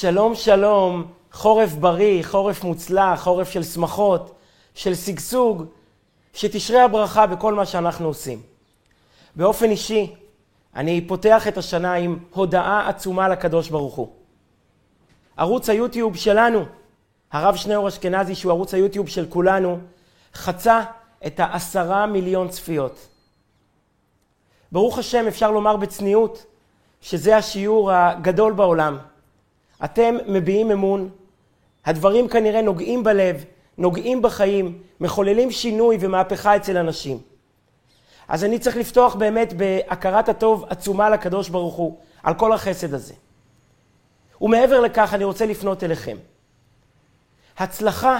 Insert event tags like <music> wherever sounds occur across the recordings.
שלום שלום, חורף בריא, חורף מוצלח, חורף של שמחות, של שגשוג, שתשרה הברכה בכל מה שאנחנו עושים. באופן אישי, אני פותח את השנה עם הודעה עצומה לקדוש ברוך הוא. ערוץ היוטיוב שלנו, הרב שניאור אשכנזי, שהוא ערוץ היוטיוב של כולנו, חצה את העשרה מיליון צפיות. ברוך השם, אפשר לומר בצניעות, שזה השיעור הגדול בעולם. אתם מביעים אמון, הדברים כנראה נוגעים בלב, נוגעים בחיים, מחוללים שינוי ומהפכה אצל אנשים. אז אני צריך לפתוח באמת בהכרת הטוב עצומה לקדוש ברוך הוא, על כל החסד הזה. ומעבר לכך, אני רוצה לפנות אליכם. הצלחה,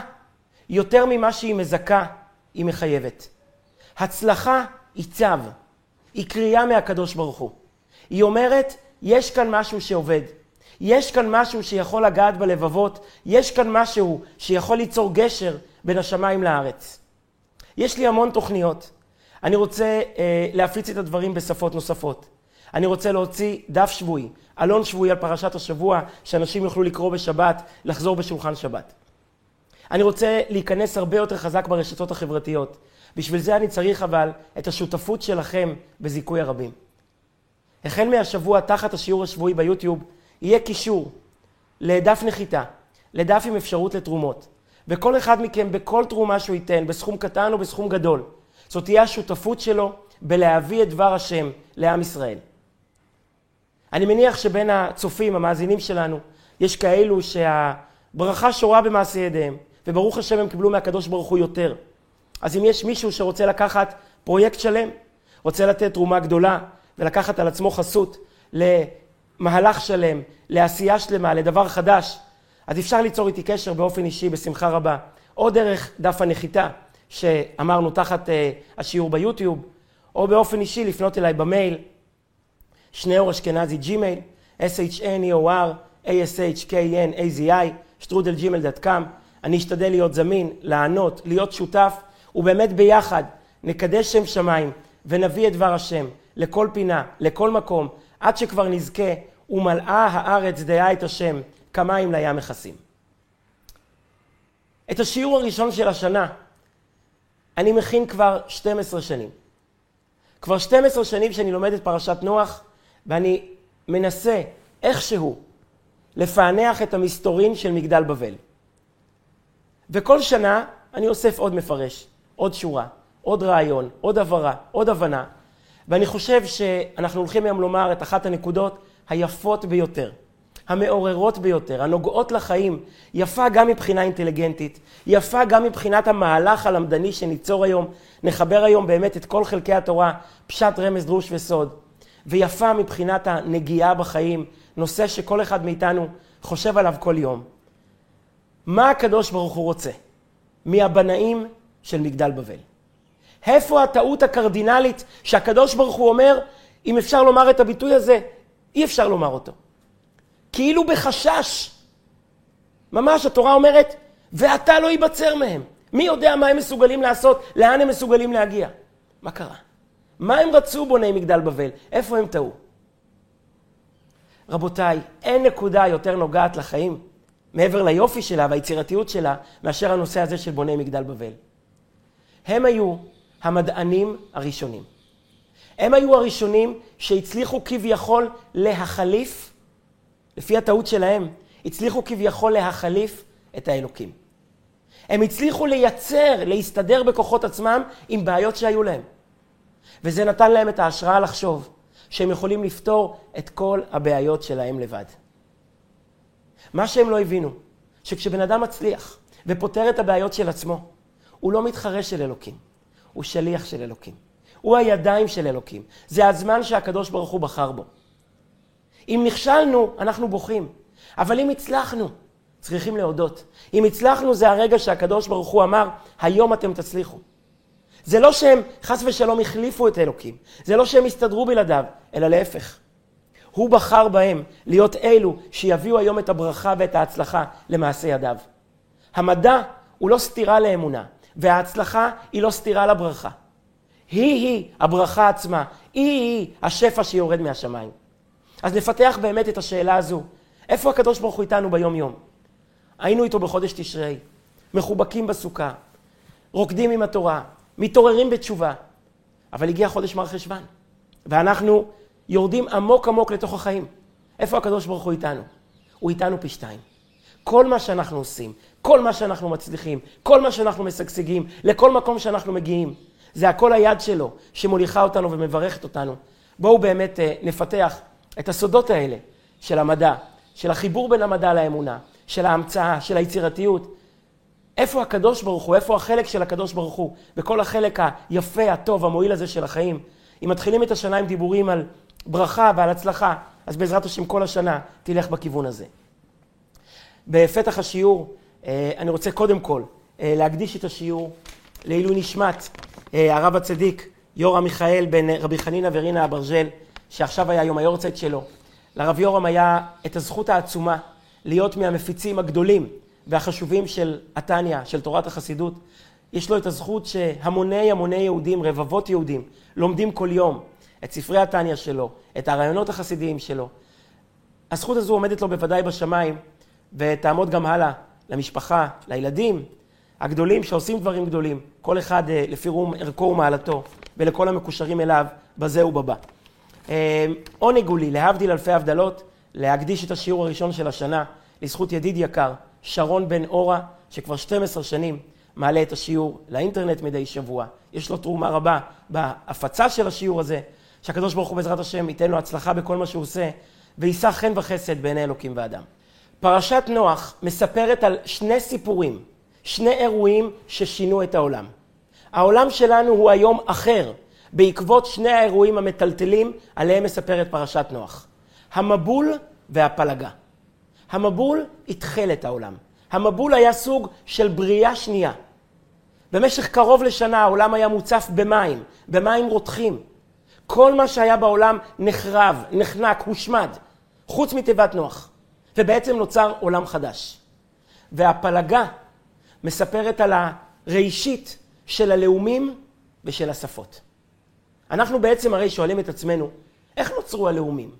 יותר ממה שהיא מזכה, היא מחייבת. הצלחה היא צו, היא קריאה מהקדוש ברוך הוא. היא אומרת, יש כאן משהו שעובד. יש כאן משהו שיכול לגעת בלבבות, יש כאן משהו שיכול ליצור גשר בין השמיים לארץ. יש לי המון תוכניות. אני רוצה אה, להפיץ את הדברים בשפות נוספות. אני רוצה להוציא דף שבועי, אלון שבועי על פרשת השבוע, שאנשים יוכלו לקרוא בשבת, לחזור בשולחן שבת. אני רוצה להיכנס הרבה יותר חזק ברשתות החברתיות. בשביל זה אני צריך אבל את השותפות שלכם בזיכוי הרבים. החל מהשבוע, תחת השיעור השבועי ביוטיוב, יהיה קישור לדף נחיתה, לדף עם אפשרות לתרומות. וכל אחד מכם, בכל תרומה שהוא ייתן, בסכום קטן או בסכום גדול, זאת תהיה השותפות שלו בלהביא את דבר השם לעם ישראל. אני מניח שבין הצופים, המאזינים שלנו, יש כאלו שהברכה שורה במעשה ידיהם, וברוך השם הם קיבלו מהקדוש ברוך הוא יותר. אז אם יש מישהו שרוצה לקחת פרויקט שלם, רוצה לתת תרומה גדולה ולקחת על עצמו חסות למהלך שלם, לעשייה שלמה, לדבר חדש, אז אפשר ליצור איתי קשר באופן אישי בשמחה רבה, או דרך דף הנחיתה שאמרנו תחת uh, השיעור ביוטיוב, או באופן אישי לפנות אליי במייל, שניאור אשכנזי ג'ימייל, s-h-n-e-o-r a-s-h-k-n-a-z-i, שטרודל ג'ימייל.com. אני אשתדל להיות זמין, לענות, להיות שותף, ובאמת ביחד נקדש שם שמיים ונביא את דבר השם לכל פינה, לכל מקום, עד שכבר נזכה ומלאה הארץ דעה את השם, כמים לים מכסים. את השיעור הראשון של השנה אני מכין כבר 12 שנים. כבר 12 שנים שאני לומד את פרשת נוח, ואני מנסה איכשהו לפענח את המסתורין של מגדל בבל. וכל שנה אני אוסף עוד מפרש, עוד שורה, עוד רעיון, עוד הבהרה, עוד הבנה, ואני חושב שאנחנו הולכים היום לומר את אחת הנקודות היפות ביותר, המעוררות ביותר, הנוגעות לחיים, יפה גם מבחינה אינטליגנטית, יפה גם מבחינת המהלך הלמדני שניצור היום, נחבר היום באמת את כל חלקי התורה, פשט, רמז, דרוש וסוד, ויפה מבחינת הנגיעה בחיים, נושא שכל אחד מאיתנו חושב עליו כל יום. מה הקדוש ברוך הוא רוצה? מהבנאים של מגדל בבל. איפה הטעות הקרדינלית שהקדוש ברוך הוא אומר, אם אפשר לומר את הביטוי הזה, אי אפשר לומר אותו. כאילו בחשש. ממש התורה אומרת, ואתה לא ייבצר מהם. מי יודע מה הם מסוגלים לעשות, לאן הם מסוגלים להגיע. מה קרה? מה הם רצו בוני מגדל בבל? איפה הם טעו? רבותיי, אין נקודה יותר נוגעת לחיים, מעבר ליופי שלה והיצירתיות שלה, מאשר הנושא הזה של בוני מגדל בבל. הם היו המדענים הראשונים. הם היו הראשונים שהצליחו כביכול להחליף, לפי הטעות שלהם, הצליחו כביכול להחליף את האלוקים. הם הצליחו לייצר, להסתדר בכוחות עצמם עם בעיות שהיו להם. וזה נתן להם את ההשראה לחשוב שהם יכולים לפתור את כל הבעיות שלהם לבד. מה שהם לא הבינו, שכשבן אדם מצליח ופותר את הבעיות של עצמו, הוא לא מתחרה של אלוקים, הוא שליח של אלוקים. הוא הידיים של אלוקים. זה הזמן שהקדוש ברוך הוא בחר בו. אם נכשלנו, אנחנו בוכים. אבל אם הצלחנו, צריכים להודות. אם הצלחנו, זה הרגע שהקדוש ברוך הוא אמר, היום אתם תצליחו. זה לא שהם חס ושלום החליפו את אלוקים, זה לא שהם הסתדרו בלעדיו, אלא להפך. הוא בחר בהם להיות אלו שיביאו היום את הברכה ואת ההצלחה למעשה ידיו. המדע הוא לא סתירה לאמונה, וההצלחה היא לא סתירה לברכה. היא-היא הברכה עצמה, היא-היא השפע שיורד מהשמיים. אז נפתח באמת את השאלה הזו, איפה הקדוש ברוך הוא איתנו ביום-יום? היינו איתו בחודש תשרי, מחובקים בסוכה, רוקדים עם התורה, מתעוררים בתשובה, אבל הגיע חודש מר חשוון, ואנחנו יורדים עמוק עמוק לתוך החיים. איפה הקדוש ברוך הוא איתנו? הוא איתנו פי שתיים. כל מה שאנחנו עושים, כל מה שאנחנו מצליחים, כל מה שאנחנו משגשגים, לכל מקום שאנחנו מגיעים, זה הכל היד שלו שמוליכה אותנו ומברכת אותנו. בואו באמת אה, נפתח את הסודות האלה של המדע, של החיבור בין המדע לאמונה, של ההמצאה, של היצירתיות. איפה הקדוש ברוך הוא? איפה החלק של הקדוש ברוך הוא? בכל החלק היפה, הטוב, המועיל הזה של החיים. אם מתחילים את השנה עם דיבורים על ברכה ועל הצלחה, אז בעזרת השם כל השנה תלך בכיוון הזה. בפתח השיעור, אני רוצה קודם כל אה, להקדיש את השיעור לעילוי נשמת אה, הרב הצדיק יורם מיכאל בן רבי חנינא ורינה אברג'ל, שעכשיו היה יום היורצייט שלו. לרב יורם היה את הזכות העצומה להיות מהמפיצים הגדולים והחשובים של התניא, של תורת החסידות. יש לו את הזכות שהמוני המוני יהודים, רבבות יהודים, לומדים כל יום את ספרי התניא שלו, את הרעיונות החסידיים שלו. הזכות הזו עומדת לו בוודאי בשמיים, ותעמוד גם הלאה למשפחה, לילדים הגדולים שעושים דברים גדולים, כל אחד אה, לפי רום ערכו ומעלתו, ולכל המקושרים אליו בזה ובבא. אה, עונג הוא לי, להבדיל אלפי הבדלות, להקדיש את השיעור הראשון של השנה לזכות ידיד יקר, שרון בן אורה, שכבר 12 שנים מעלה את השיעור לאינטרנט מדי שבוע. יש לו תרומה רבה בהפצה של השיעור הזה, שהקדוש ברוך הוא בעזרת השם ייתן לו הצלחה בכל מה שהוא עושה, ויישא חן וחסד בעיני אלוקים ואדם. פרשת נוח מספרת על שני סיפורים, שני אירועים ששינו את העולם. העולם שלנו הוא היום אחר, בעקבות שני האירועים המטלטלים עליהם מספרת פרשת נוח. המבול והפלגה. המבול התחל את העולם. המבול היה סוג של בריאה שנייה. במשך קרוב לשנה העולם היה מוצף במים, במים רותחים. כל מה שהיה בעולם נחרב, נחנק, הושמד, חוץ מתיבת נוח. ובעצם נוצר עולם חדש. והפלגה מספרת על הראשית של הלאומים ושל השפות. אנחנו בעצם הרי שואלים את עצמנו, איך נוצרו הלאומים?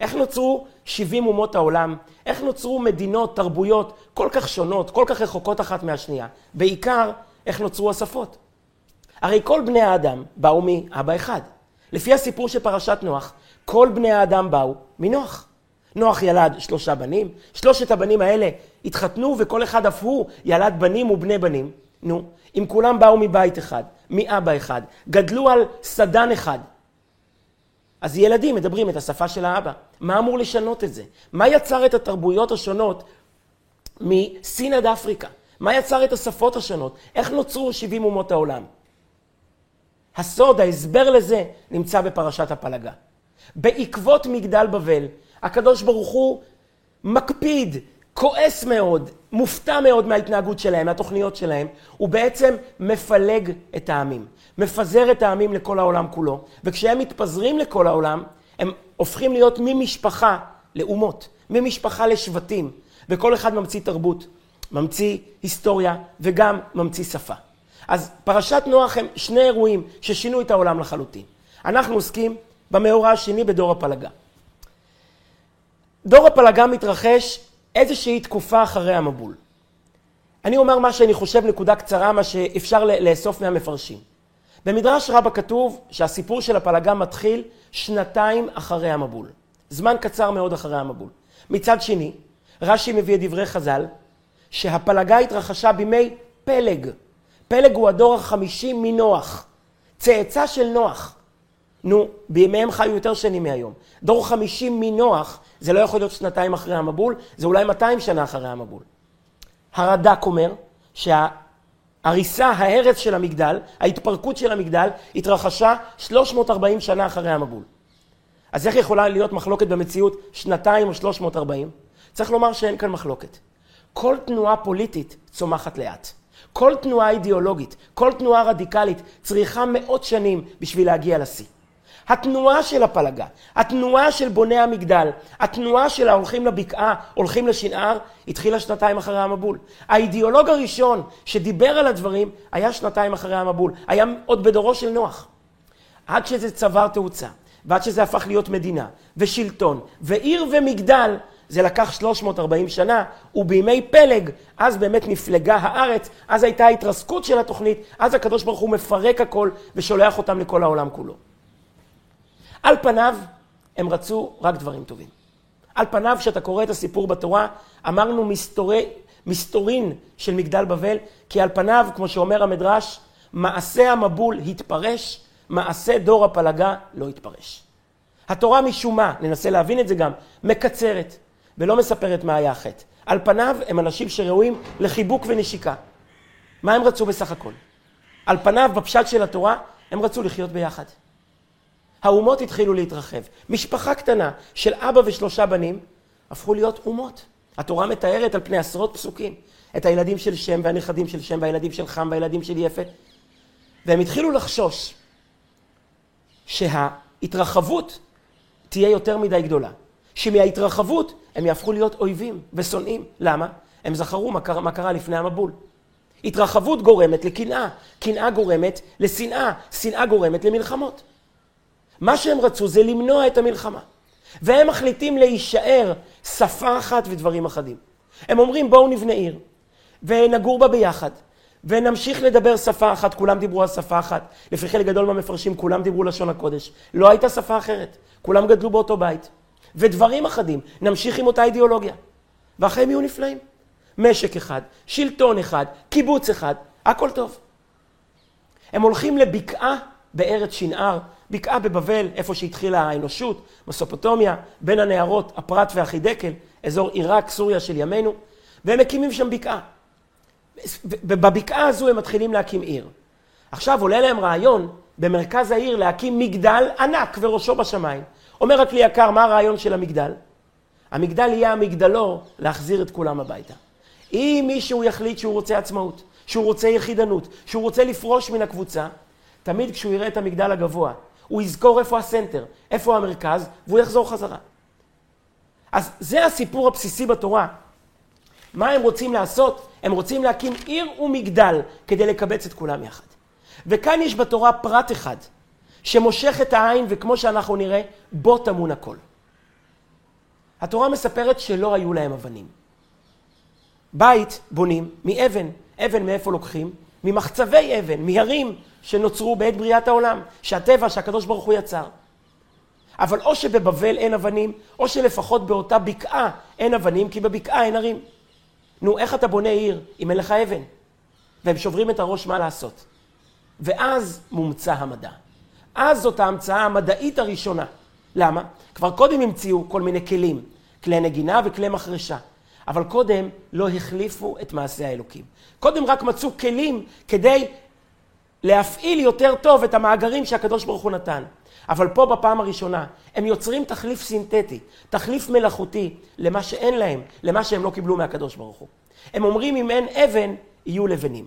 איך נוצרו 70 אומות העולם? איך נוצרו מדינות, תרבויות כל כך שונות, כל כך רחוקות אחת מהשנייה? בעיקר, איך נוצרו השפות? הרי כל בני האדם באו מאבא אחד. לפי הסיפור של פרשת נוח, כל בני האדם באו מנוח. נוח ילד שלושה בנים, שלושת הבנים האלה התחתנו וכל אחד אף הוא ילד בנים ובני בנים. נו, אם כולם באו מבית אחד, מאבא אחד, גדלו על סדן אחד, אז ילדים מדברים את השפה של האבא. מה אמור לשנות את זה? מה יצר את התרבויות השונות מסין עד אפריקה? מה יצר את השפות השונות? איך נוצרו 70 אומות העולם? הסוד, ההסבר לזה, נמצא בפרשת הפלגה. בעקבות מגדל בבל, הקדוש ברוך הוא מקפיד, כועס מאוד, מופתע מאוד מההתנהגות שלהם, מהתוכניות שלהם, הוא בעצם מפלג את העמים. מפזר את העמים לכל העולם כולו, וכשהם מתפזרים לכל העולם, הם הופכים להיות ממשפחה לאומות, ממשפחה לשבטים, וכל אחד ממציא תרבות, ממציא היסטוריה וגם ממציא שפה. אז פרשת נוח הם שני אירועים ששינו את העולם לחלוטין. אנחנו עוסקים במאורע השני בדור הפלגה. דור הפלגה מתרחש איזושהי תקופה אחרי המבול. אני אומר מה שאני חושב, נקודה קצרה, מה שאפשר לאסוף מהמפרשים. במדרש רבה כתוב שהסיפור של הפלגה מתחיל שנתיים אחרי המבול. זמן קצר מאוד אחרי המבול. מצד שני, רש"י מביא את דברי חז"ל, שהפלגה התרחשה בימי פלג. פלג הוא הדור החמישי מנוח, צאצא של נוח. נו, בימיהם חיו יותר שנים מהיום. דור חמישי מנוח, זה לא יכול להיות שנתיים אחרי המבול, זה אולי 200 שנה אחרי המבול. הרד"ק אומר שההריסה, ההרס של המגדל, ההתפרקות של המגדל, התרחשה 340 שנה אחרי המבול. אז איך יכולה להיות מחלוקת במציאות שנתיים או 340? צריך לומר שאין כאן מחלוקת. כל תנועה פוליטית צומחת לאט. כל תנועה אידיאולוגית, כל תנועה רדיקלית צריכה מאות שנים בשביל להגיע לשיא. התנועה של הפלגה, התנועה של בוני המגדל, התנועה של ההולכים לבקעה, הולכים לשנער, התחילה שנתיים אחרי המבול. האידיאולוג הראשון שדיבר על הדברים היה שנתיים אחרי המבול, היה עוד בדורו של נוח. עד שזה צבר תאוצה, ועד שזה הפך להיות מדינה, ושלטון, ועיר ומגדל, זה לקח 340 שנה, ובימי פלג, אז באמת נפלגה הארץ, אז הייתה ההתרסקות של התוכנית, אז הקדוש ברוך הוא מפרק הכל ושולח אותם לכל העולם כולו. על פניו, הם רצו רק דברים טובים. על פניו, כשאתה קורא את הסיפור בתורה, אמרנו מסתורי, מסתורין של מגדל בבל, כי על פניו, כמו שאומר המדרש, מעשה המבול התפרש, מעשה דור הפלגה לא התפרש. התורה משום מה, ננסה להבין את זה גם, מקצרת ולא מספרת מה היה החטא. על פניו הם אנשים שראויים לחיבוק ונשיקה. מה הם רצו בסך הכל? על פניו, בפשט של התורה, הם רצו לחיות ביחד. האומות התחילו להתרחב. משפחה קטנה של אבא ושלושה בנים הפכו להיות אומות. התורה מתארת על פני עשרות פסוקים את הילדים של שם והנכדים של שם והילדים של חם והילדים של יפה. והם התחילו לחשוש שההתרחבות תהיה יותר מדי גדולה. שמההתרחבות הם יהפכו להיות אויבים ושונאים. למה? הם זכרו מה קרה, מה קרה לפני המבול. התרחבות גורמת לקנאה, קנאה גורמת לשנאה, שנאה גורמת למלחמות. מה שהם רצו זה למנוע את המלחמה. והם מחליטים להישאר שפה אחת ודברים אחדים. הם אומרים בואו נבנה עיר, ונגור בה ביחד, ונמשיך לדבר שפה אחת, כולם דיברו על שפה אחת. לפי חלק גדול מהמפרשים, כולם דיברו לשון הקודש. לא הייתה שפה אחרת, כולם גדלו באותו בית. ודברים אחדים, נמשיך עם אותה אידיאולוגיה. והחיים יהיו נפלאים. משק אחד, שלטון אחד, קיבוץ אחד, הכל טוב. הם הולכים לבקעה בארץ שנער, בקעה בבבל, איפה שהתחילה האנושות, מסופוטומיה, בין הנהרות הפרת והחידקל, אזור עיראק, סוריה של ימינו, והם מקימים שם בקעה. ובבקעה הזו הם מתחילים להקים עיר. עכשיו עולה להם רעיון במרכז העיר להקים מגדל ענק וראשו בשמיים. אומר הכלי יקר, מה הרעיון של המגדל? המגדל יהיה המגדלור להחזיר את כולם הביתה. אם מישהו יחליט שהוא רוצה עצמאות, שהוא רוצה יחידנות, שהוא רוצה לפרוש מן הקבוצה, תמיד כשהוא יראה את המגדל הגבוה, הוא יזכור איפה הסנטר, איפה המרכז, והוא יחזור חזרה. אז זה הסיפור הבסיסי בתורה. מה הם רוצים לעשות? הם רוצים להקים עיר ומגדל כדי לקבץ את כולם יחד. וכאן יש בתורה פרט אחד, שמושך את העין, וכמו שאנחנו נראה, בו טמון הכל. התורה מספרת שלא היו להם אבנים. בית בונים מאבן. אבן מאיפה לוקחים? ממחצבי אבן, מהרים שנוצרו בעת בריאת העולם, שהטבע, שהקדוש ברוך הוא יצר. אבל או שבבבל אין אבנים, או שלפחות באותה בקעה אין אבנים, כי בבקעה אין הרים. נו, איך אתה בונה עיר אם אין לך אבן? והם שוברים את הראש מה לעשות. ואז מומצא המדע. אז זאת ההמצאה המדעית הראשונה. למה? כבר קודם המציאו כל מיני כלים, כלי נגינה וכלי מחרשה. אבל קודם לא החליפו את מעשה האלוקים. קודם רק מצאו כלים כדי להפעיל יותר טוב את המאגרים שהקדוש ברוך הוא נתן. אבל פה בפעם הראשונה הם יוצרים תחליף סינתטי, תחליף מלאכותי למה שאין להם, למה שהם לא קיבלו מהקדוש ברוך הוא. הם אומרים אם אין אבן, יהיו לבנים.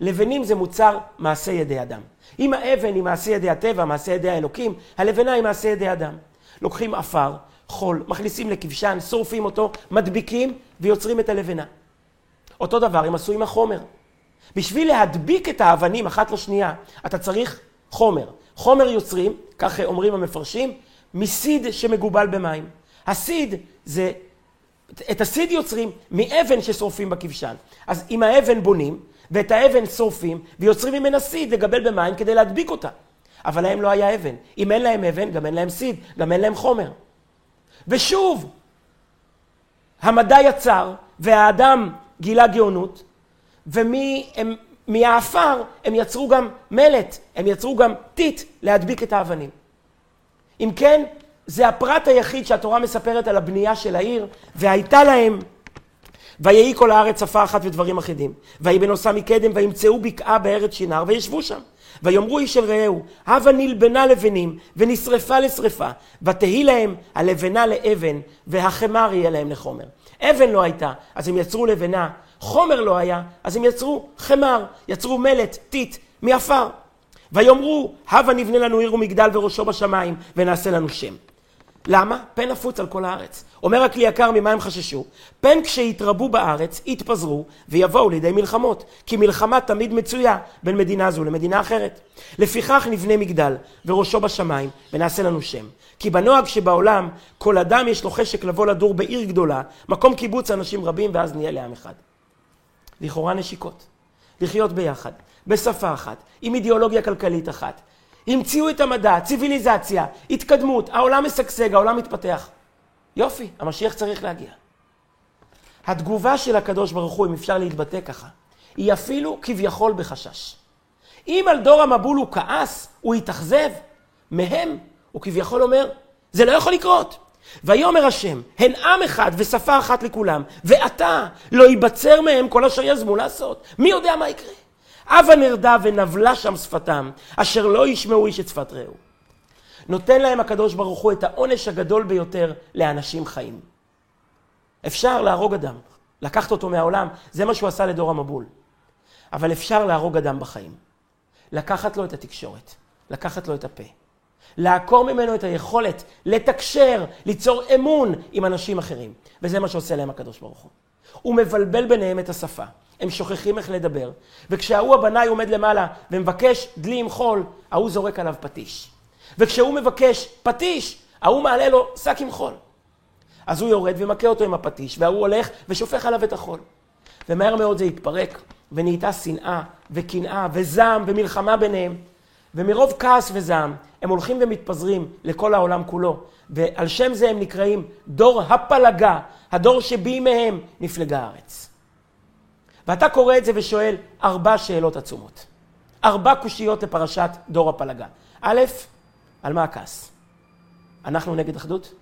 לבנים זה מוצר מעשה ידי אדם. אם האבן היא מעשה ידי הטבע, מעשה ידי האלוקים, הלבנה היא מעשה ידי אדם. לוקחים עפר, חול, מכניסים לכבשן, שורפים אותו, מדביקים ויוצרים את הלבנה. אותו דבר הם עשו עם החומר. בשביל להדביק את האבנים אחת לשנייה, אתה צריך חומר. חומר יוצרים, כך אומרים המפרשים, מסיד שמגובל במים. הסיד זה, את הסיד יוצרים מאבן ששורפים בכבשן. אז עם האבן בונים, ואת האבן שורפים, ויוצרים ממנה סיד לגבל במים כדי להדביק אותה. אבל להם לא היה אבן. אם אין להם אבן, גם אין להם סיד, גם אין להם חומר. ושוב, המדע יצר, והאדם גילה גאונות, ומהעפר הם יצרו גם מלט, הם יצרו גם טיט להדביק את האבנים. אם כן, זה הפרט היחיד שהתורה מספרת על הבנייה של העיר, והייתה להם, ויהי כל הארץ שפה אחת ודברים אחידים. ויהי בנוסה מקדם, וימצאו בקעה בארץ שינר, וישבו שם. ויאמרו איש אל רעהו, הבה נלבנה לבנים, ונשרפה לשרפה, ותהי להם הלבנה לאבן, והחמר יהיה להם לחומר. אבן לא הייתה, אז הם יצרו לבנה, חומר לא היה, אז הם יצרו חמר, יצרו מלט, טיט, מעפר. ויאמרו, הבה נבנה לנו עיר ומגדל וראשו בשמיים, ונעשה לנו שם. למה? פן נפוץ על כל הארץ. אומר הכלי יקר ממה הם חששו? פן כשיתרבו בארץ, יתפזרו ויבואו לידי מלחמות. כי מלחמה תמיד מצויה בין מדינה זו למדינה אחרת. לפיכך נבנה מגדל, וראשו בשמיים, ונעשה לנו שם. כי בנוהג שבעולם, כל אדם יש לו חשק לבוא לדור בעיר גדולה, מקום קיבוץ אנשים רבים, ואז נהיה לעם אחד. לכאורה נשיקות. לחיות ביחד, בשפה אחת, עם אידיאולוגיה כלכלית אחת. המציאו את המדע, ציוויליזציה, התקדמות, העולם משגשג, העולם מתפתח. יופי, המשיח צריך להגיע. התגובה של הקדוש ברוך הוא, אם אפשר להתבטא ככה, היא אפילו כביכול בחשש. אם על דור המבול הוא כעס, הוא התאכזב, מהם הוא כביכול אומר, זה לא יכול לקרות. ויאמר השם, הן עם אחד ושפה אחת לכולם, ועתה לא ייבצר מהם כל אשר יזמו לעשות. מי יודע מה יקרה? הבה נרדה ונבלה שם שפתם, אשר לא ישמעו איש את שפת רעהו. נותן להם הקדוש ברוך הוא את העונש הגדול ביותר לאנשים חיים. אפשר להרוג אדם, לקחת אותו מהעולם, זה מה שהוא עשה לדור המבול. אבל אפשר להרוג אדם בחיים. לקחת לו את התקשורת, לקחת לו את הפה. לעקור ממנו את היכולת לתקשר, ליצור אמון עם אנשים אחרים. וזה מה שעושה להם הקדוש ברוך הוא. הוא מבלבל ביניהם את השפה. הם שוכחים איך לדבר. וכשההוא הבנאי עומד למעלה ומבקש דלי עם חול, ההוא זורק עליו פטיש. וכשהוא מבקש פטיש, ההוא מעלה לו שק עם חול. אז הוא יורד ומכה אותו עם הפטיש, וההוא הולך ושופך עליו את החול. ומהר מאוד זה יתפרק, ונהייתה שנאה וקנאה וזעם ומלחמה ביניהם. ומרוב כעס וזעם, הם הולכים ומתפזרים לכל העולם כולו. ועל שם זה הם נקראים דור הפלגה, הדור שבימיהם נפלגה הארץ. ואתה קורא את זה ושואל ארבע שאלות עצומות. ארבע קושיות לפרשת דור הפלגה. א', על מה הכעס? אנחנו נגד אחדות?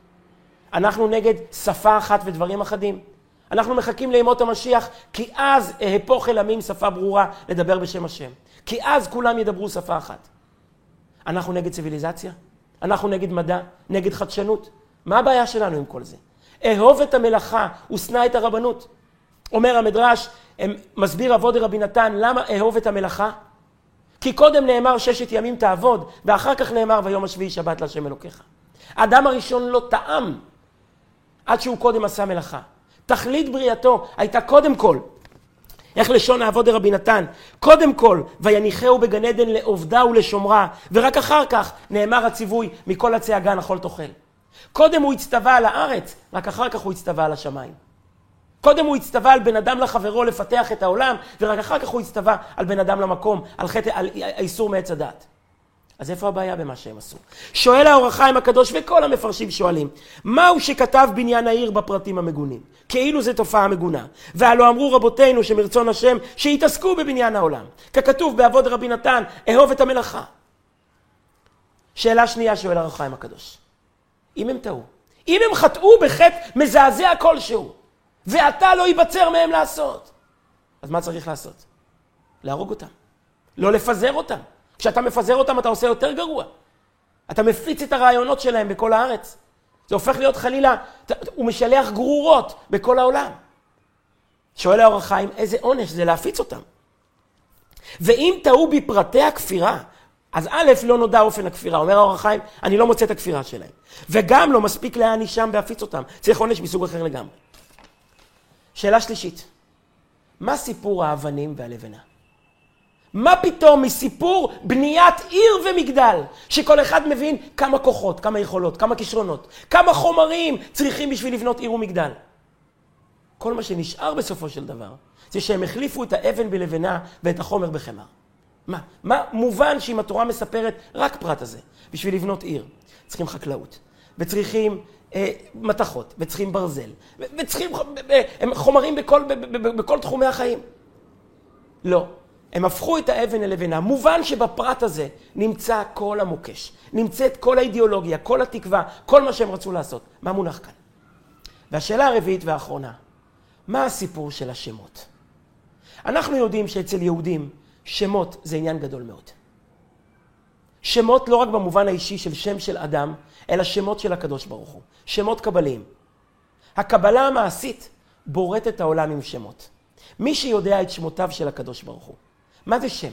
אנחנו נגד שפה אחת ודברים אחדים? אנחנו מחכים לימות המשיח, כי אז אהפוך אל עמים שפה ברורה לדבר בשם השם. כי אז כולם ידברו שפה אחת. אנחנו נגד ציוויליזציה? אנחנו נגד מדע? נגד חדשנות? מה הבעיה שלנו עם כל זה? אהוב את המלאכה ושנא את הרבנות. אומר המדרש, מסביר אבות רבי נתן, למה אהוב את המלאכה? כי קודם נאמר ששת ימים תעבוד, ואחר כך נאמר ויום השביעי שבת להשם אלוקיך. האדם הראשון לא טעם עד שהוא קודם עשה מלאכה. תכלית בריאתו הייתה קודם כל איך לשון העבוד רבי נתן? קודם כל, ויניחהו בגן עדן לעובדה ולשומרה, ורק אחר כך נאמר הציווי, מכל עצי הגן אכול תאכל. קודם הוא הצטווה על הארץ, רק אחר כך הוא הצטווה על השמיים. קודם הוא הצטווה על בן אדם לחברו לפתח את העולם, ורק אחר כך הוא הצטווה על בן אדם למקום, על חטא, על האיסור מעץ הדת. אז איפה הבעיה במה שהם עשו? שואל האור החיים הקדוש, וכל המפרשים שואלים, מהו שכתב בניין העיר בפרטים המגונים? כאילו זו תופעה מגונה. והלא אמרו רבותינו שמרצון השם שיתעסקו בבניין העולם. ככתוב בעבוד רבי נתן, אהוב את המלאכה. שאלה שנייה שואל האור החיים הקדוש. אם הם טעו, אם הם חטאו בחטא מזעזע כלשהו, ואתה לא ייבצר מהם לעשות, אז מה צריך לעשות? להרוג אותם. לא לפזר אותם. כשאתה מפזר אותם אתה עושה יותר גרוע. אתה מפיץ את הרעיונות שלהם בכל הארץ. זה הופך להיות חלילה, הוא משלח גרורות בכל העולם. שואל האור החיים, איזה עונש זה להפיץ אותם. ואם טעו בפרטי הכפירה, אז א', לא נודע אופן הכפירה. אומר האור החיים, אני לא מוצא את הכפירה שלהם. וגם לא מספיק להענישם בהפיץ אותם. צריך עונש מסוג אחר לגמרי. שאלה שלישית, מה סיפור האבנים והלבנה? מה פתאום מסיפור בניית עיר ומגדל, שכל אחד מבין כמה כוחות, כמה יכולות, כמה כישרונות, כמה חומרים צריכים בשביל לבנות עיר ומגדל. כל מה שנשאר בסופו של דבר, זה שהם החליפו את האבן בלבנה ואת החומר בחמר. מה? מה מובן שאם התורה מספרת רק פרט הזה, בשביל לבנות עיר, צריכים חקלאות, וצריכים אה, מתכות, וצריכים ברזל, וצריכים חומרים בכל, בכל תחומי החיים. לא. הם הפכו את האבן ללבנה. מובן שבפרט הזה נמצא כל המוקש, נמצאת כל האידיאולוגיה, כל התקווה, כל מה שהם רצו לעשות. מה מונח כאן? והשאלה הרביעית והאחרונה, מה הסיפור של השמות? אנחנו יודעים שאצל יהודים שמות זה עניין גדול מאוד. שמות לא רק במובן האישי של שם של אדם, אלא שמות של הקדוש ברוך הוא. שמות קבליים. הקבלה המעשית בוראת את העולם עם שמות. מי שיודע את שמותיו של הקדוש ברוך הוא, מה זה שם?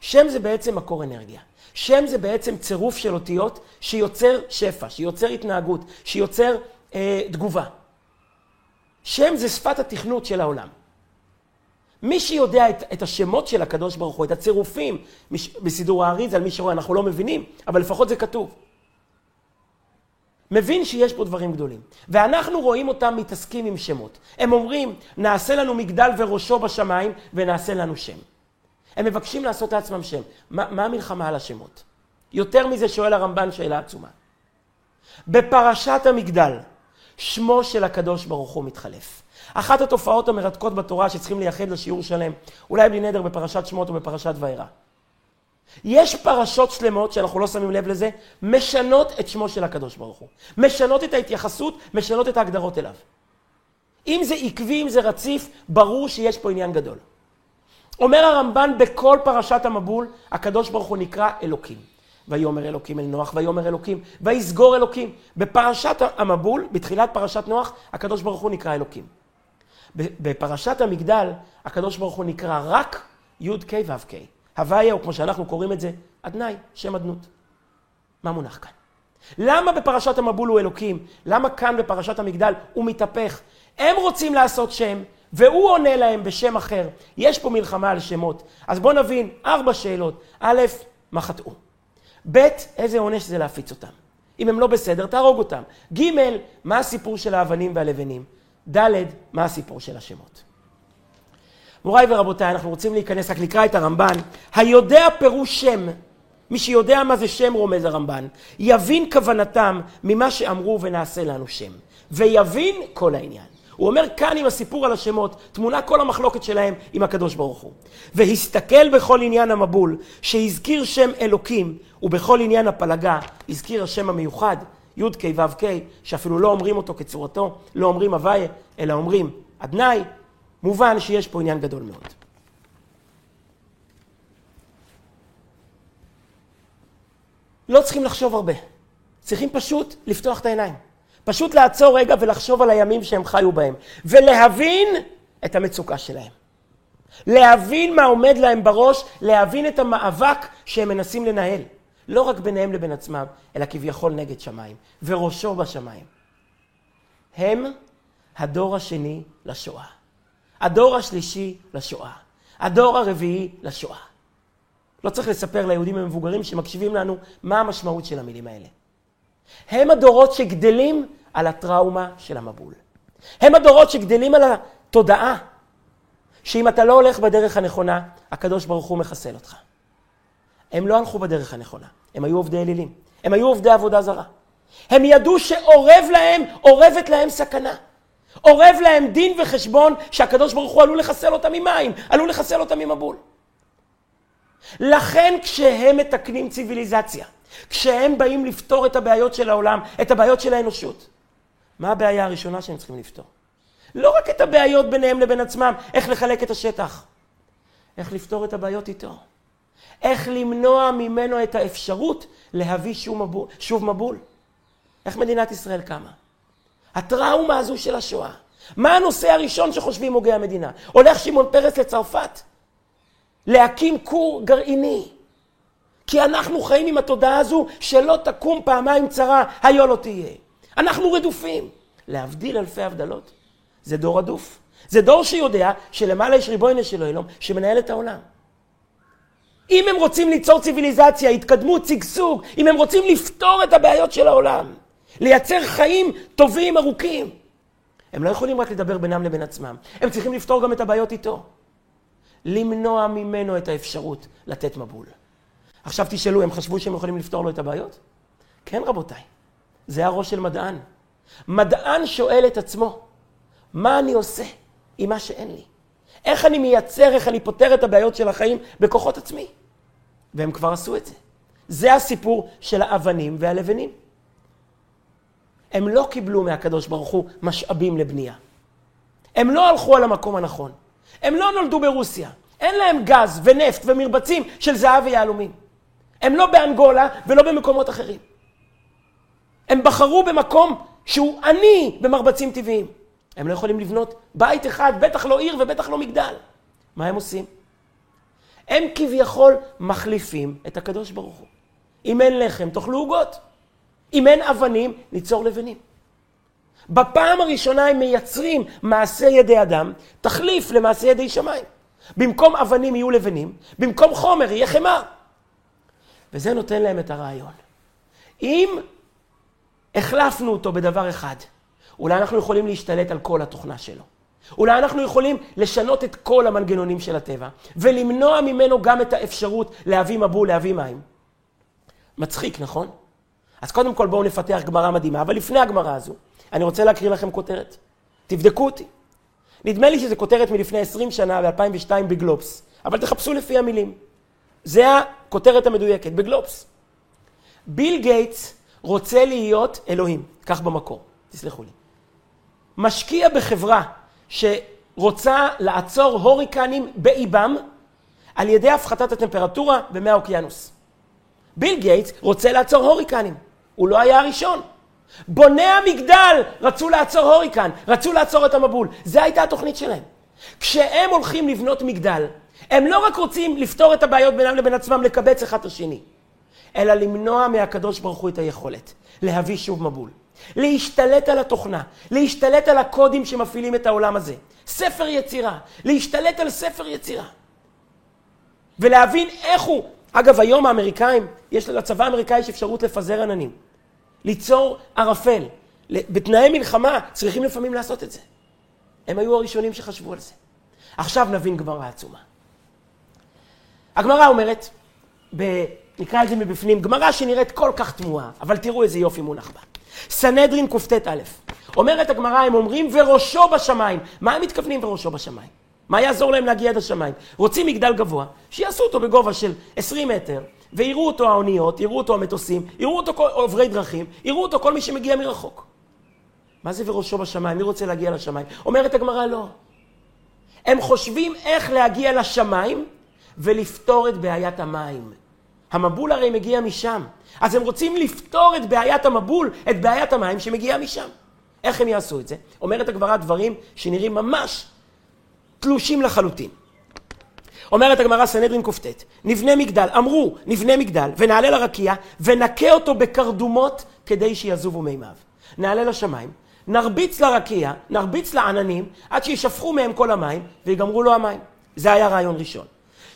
שם זה בעצם מקור אנרגיה. שם זה בעצם צירוף של אותיות שיוצר שפע, שיוצר התנהגות, שיוצר אה, תגובה. שם זה שפת התכנות של העולם. מי שיודע את, את השמות של הקדוש ברוך הוא, את הצירופים, מש, בסידור האריז, על מי שרואה, אנחנו לא מבינים, אבל לפחות זה כתוב. מבין שיש פה דברים גדולים. ואנחנו רואים אותם מתעסקים עם שמות. הם אומרים, נעשה לנו מגדל וראשו בשמיים, ונעשה לנו שם. הם מבקשים לעשות לעצמם שם. מה, מה המלחמה על השמות? יותר מזה שואל הרמב"ן שאלה עצומה. בפרשת המגדל, שמו של הקדוש ברוך הוא מתחלף. אחת התופעות המרתקות בתורה שצריכים לייחד לשיעור שלם, אולי בלי נדר בפרשת שמות או בפרשת וירא. יש פרשות שלמות, שאנחנו לא שמים לב לזה, משנות את שמו של הקדוש ברוך הוא. משנות את ההתייחסות, משנות את ההגדרות אליו. אם זה עקבי, אם זה רציף, ברור שיש פה עניין גדול. אומר הרמב"ן בכל פרשת המבול, הקדוש ברוך הוא נקרא אלוקים. ויאמר אלוקים אל נוח, ויאמר אלוקים, ויסגור אלוקים. בפרשת המבול, בתחילת פרשת נוח, הקדוש ברוך הוא נקרא אלוקים. בפרשת המגדל, הקדוש ברוך הוא נקרא רק י"ק ו"ק. הוויה, או כמו שאנחנו קוראים את זה, אדני, שם אדנות. מה מונח כאן? למה בפרשת המבול הוא אלוקים? למה כאן בפרשת המגדל הוא מתהפך? הם רוצים לעשות שם, והוא עונה להם בשם אחר. יש פה מלחמה על שמות. אז בואו נבין, ארבע שאלות. א', מה חטאו? ב', איזה עונש זה להפיץ אותם? אם הם לא בסדר, תהרוג אותם. ג', מה הסיפור של האבנים והלבנים? ד', מה הסיפור של השמות? מוריי ורבותיי, אנחנו רוצים להיכנס, רק נקרא את הרמב"ן. היודע פירוש שם, מי שיודע מה זה שם, רומז הרמב"ן, יבין כוונתם ממה שאמרו ונעשה לנו שם. ויבין כל העניין. הוא אומר כאן עם הסיפור על השמות, תמונה כל המחלוקת שלהם עם הקדוש ברוך הוא. והסתכל בכל עניין המבול, שהזכיר שם אלוקים, ובכל עניין הפלגה, הזכיר השם המיוחד, י"ק ו"ק, שאפילו לא אומרים אותו כצורתו, לא אומרים הוויה, אלא אומרים אדני, מובן שיש פה עניין גדול מאוד. לא צריכים לחשוב הרבה, צריכים פשוט לפתוח את העיניים. פשוט לעצור רגע ולחשוב על הימים שהם חיו בהם, ולהבין את המצוקה שלהם. להבין מה עומד להם בראש, להבין את המאבק שהם מנסים לנהל. לא רק ביניהם לבין עצמם, אלא כביכול נגד שמיים, וראשו בשמיים. הם הדור השני לשואה. הדור השלישי לשואה. הדור הרביעי לשואה. לא צריך לספר ליהודים המבוגרים שמקשיבים לנו מה המשמעות של המילים האלה. הם הדורות שגדלים על הטראומה של המבול. הם הדורות שגדלים על התודעה שאם אתה לא הולך בדרך הנכונה, הקדוש ברוך הוא מחסל אותך. הם לא הלכו בדרך הנכונה, הם היו עובדי אלילים, הם היו עובדי עבודה זרה. הם ידעו שאורב להם, אורבת להם סכנה. אורב להם דין וחשבון שהקדוש ברוך הוא עלול לחסל אותם ממים, עלול לחסל אותם ממבול. לכן כשהם מתקנים ציוויליזציה, כשהם באים לפתור את הבעיות של העולם, את הבעיות של האנושות, מה הבעיה הראשונה שהם צריכים לפתור? לא רק את הבעיות ביניהם לבין עצמם, איך לחלק את השטח, איך לפתור את הבעיות איתו. איך למנוע ממנו את האפשרות להביא שוב מבול. שוב מבול. איך מדינת ישראל קמה? הטראומה הזו של השואה. מה הנושא הראשון שחושבים הוגי המדינה? הולך שמעון פרס לצרפת להקים כור גרעיני. כי אנחנו חיים עם התודעה הזו שלא תקום פעמיים צרה, היה לא תהיה. אנחנו רדופים. להבדיל אלפי הבדלות, זה דור רדוף. זה דור שיודע שלמעלה יש ריבונו של אלוהים שמנהל את העולם. אם הם רוצים ליצור ציוויליזציה, התקדמות, שגשוג, אם הם רוצים לפתור את הבעיות של העולם, לייצר חיים טובים, ארוכים, הם לא יכולים רק לדבר בינם לבין עצמם, הם צריכים לפתור גם את הבעיות איתו. למנוע ממנו את האפשרות לתת מבול. עכשיו תשאלו, הם חשבו שהם יכולים לפתור לו את הבעיות? כן, רבותיי. זה הראש של מדען. מדען שואל את עצמו, מה אני עושה עם מה שאין לי? איך אני מייצר, איך אני פותר את הבעיות של החיים בכוחות עצמי? והם כבר עשו את זה. זה הסיפור של האבנים והלבנים. הם לא קיבלו מהקדוש ברוך הוא משאבים לבנייה. הם לא הלכו על המקום הנכון. הם לא נולדו ברוסיה. אין להם גז ונפט ומרבצים של זהב ויהלומים. הם לא באנגולה ולא במקומות אחרים. הם בחרו במקום שהוא עני במרבצים טבעיים. הם לא יכולים לבנות בית אחד, בטח לא עיר ובטח לא מגדל. מה הם עושים? הם כביכול מחליפים את הקדוש ברוך הוא. אם אין לחם, תאכלו עוגות. אם אין אבנים, ניצור לבנים. בפעם הראשונה הם מייצרים מעשה ידי אדם, תחליף למעשה ידי שמיים. במקום אבנים יהיו לבנים, במקום חומר יהיה חמר. וזה נותן להם את הרעיון. אם החלפנו אותו בדבר אחד, אולי אנחנו יכולים להשתלט על כל התוכנה שלו. אולי אנחנו יכולים לשנות את כל המנגנונים של הטבע, ולמנוע ממנו גם את האפשרות להביא מבול, להביא מים. מצחיק, נכון? אז קודם כל בואו נפתח גמרא מדהימה, אבל לפני הגמרא הזו, אני רוצה להקריא לכם כותרת. תבדקו אותי. נדמה לי שזו כותרת מלפני 20 שנה, ב-2002 בגלובס, אבל תחפשו לפי המילים. זה הכותרת המדויקת, בגלובס. ביל גייטס רוצה להיות אלוהים, כך במקור, תסלחו לי. משקיע בחברה שרוצה לעצור הוריקנים באיבם על ידי הפחתת הטמפרטורה במי האוקיינוס. ביל גייטס רוצה לעצור הוריקנים, הוא לא היה הראשון. בוני המגדל רצו לעצור הוריקן, רצו לעצור את המבול. זו הייתה התוכנית שלהם. כשהם הולכים לבנות מגדל, הם לא רק רוצים לפתור את הבעיות בינם לבין עצמם, לקבץ אחד את השני, אלא למנוע מהקדוש ברוך הוא את היכולת להביא שוב מבול. להשתלט על התוכנה, להשתלט על הקודים שמפעילים את העולם הזה. ספר יצירה, להשתלט על ספר יצירה. ולהבין איך הוא, אגב, היום האמריקאים, יש לצבא האמריקאי יש אפשרות לפזר עננים. ליצור ערפל. בתנאי מלחמה צריכים לפעמים לעשות את זה. הם היו הראשונים שחשבו על זה. עכשיו נבין גמרא עצומה. הגמרא אומרת, ב... נקרא לזה מבפנים, גמרא שנראית כל כך תמוהה, אבל תראו איזה יופי מונח בה. סנהדרין קט"א. אומרת הגמרא, הם אומרים וראשו בשמיים. מה הם מתכוונים וראשו בשמיים? מה יעזור להם להגיע עד השמיים? רוצים מגדל גבוה, שיעשו אותו בגובה של 20 מטר, ויראו אותו האוניות, יראו אותו המטוסים, יראו אותו כל, עוברי דרכים, יראו אותו כל מי שמגיע מרחוק. מה זה וראשו בשמיים? מי רוצה להגיע לשמיים? אומרת הגמרא, לא. הם חושבים איך להגיע לשמיים ולפתור את בעיית המים. המבול הרי מגיע משם. אז הם רוצים לפתור את בעיית המבול, את בעיית המים שמגיעה משם. איך הם יעשו את זה? אומרת הגמרא דברים שנראים ממש תלושים לחלוטין. אומרת הגמרא סנהדרין קט, נבנה מגדל, אמרו נבנה מגדל ונעלה לרקיע ונכה אותו בקרדומות כדי שיזובו מימיו. נעלה לשמיים, נרביץ לרקיע, נרביץ לעננים עד שישפכו מהם כל המים ויגמרו לו המים. זה היה רעיון ראשון.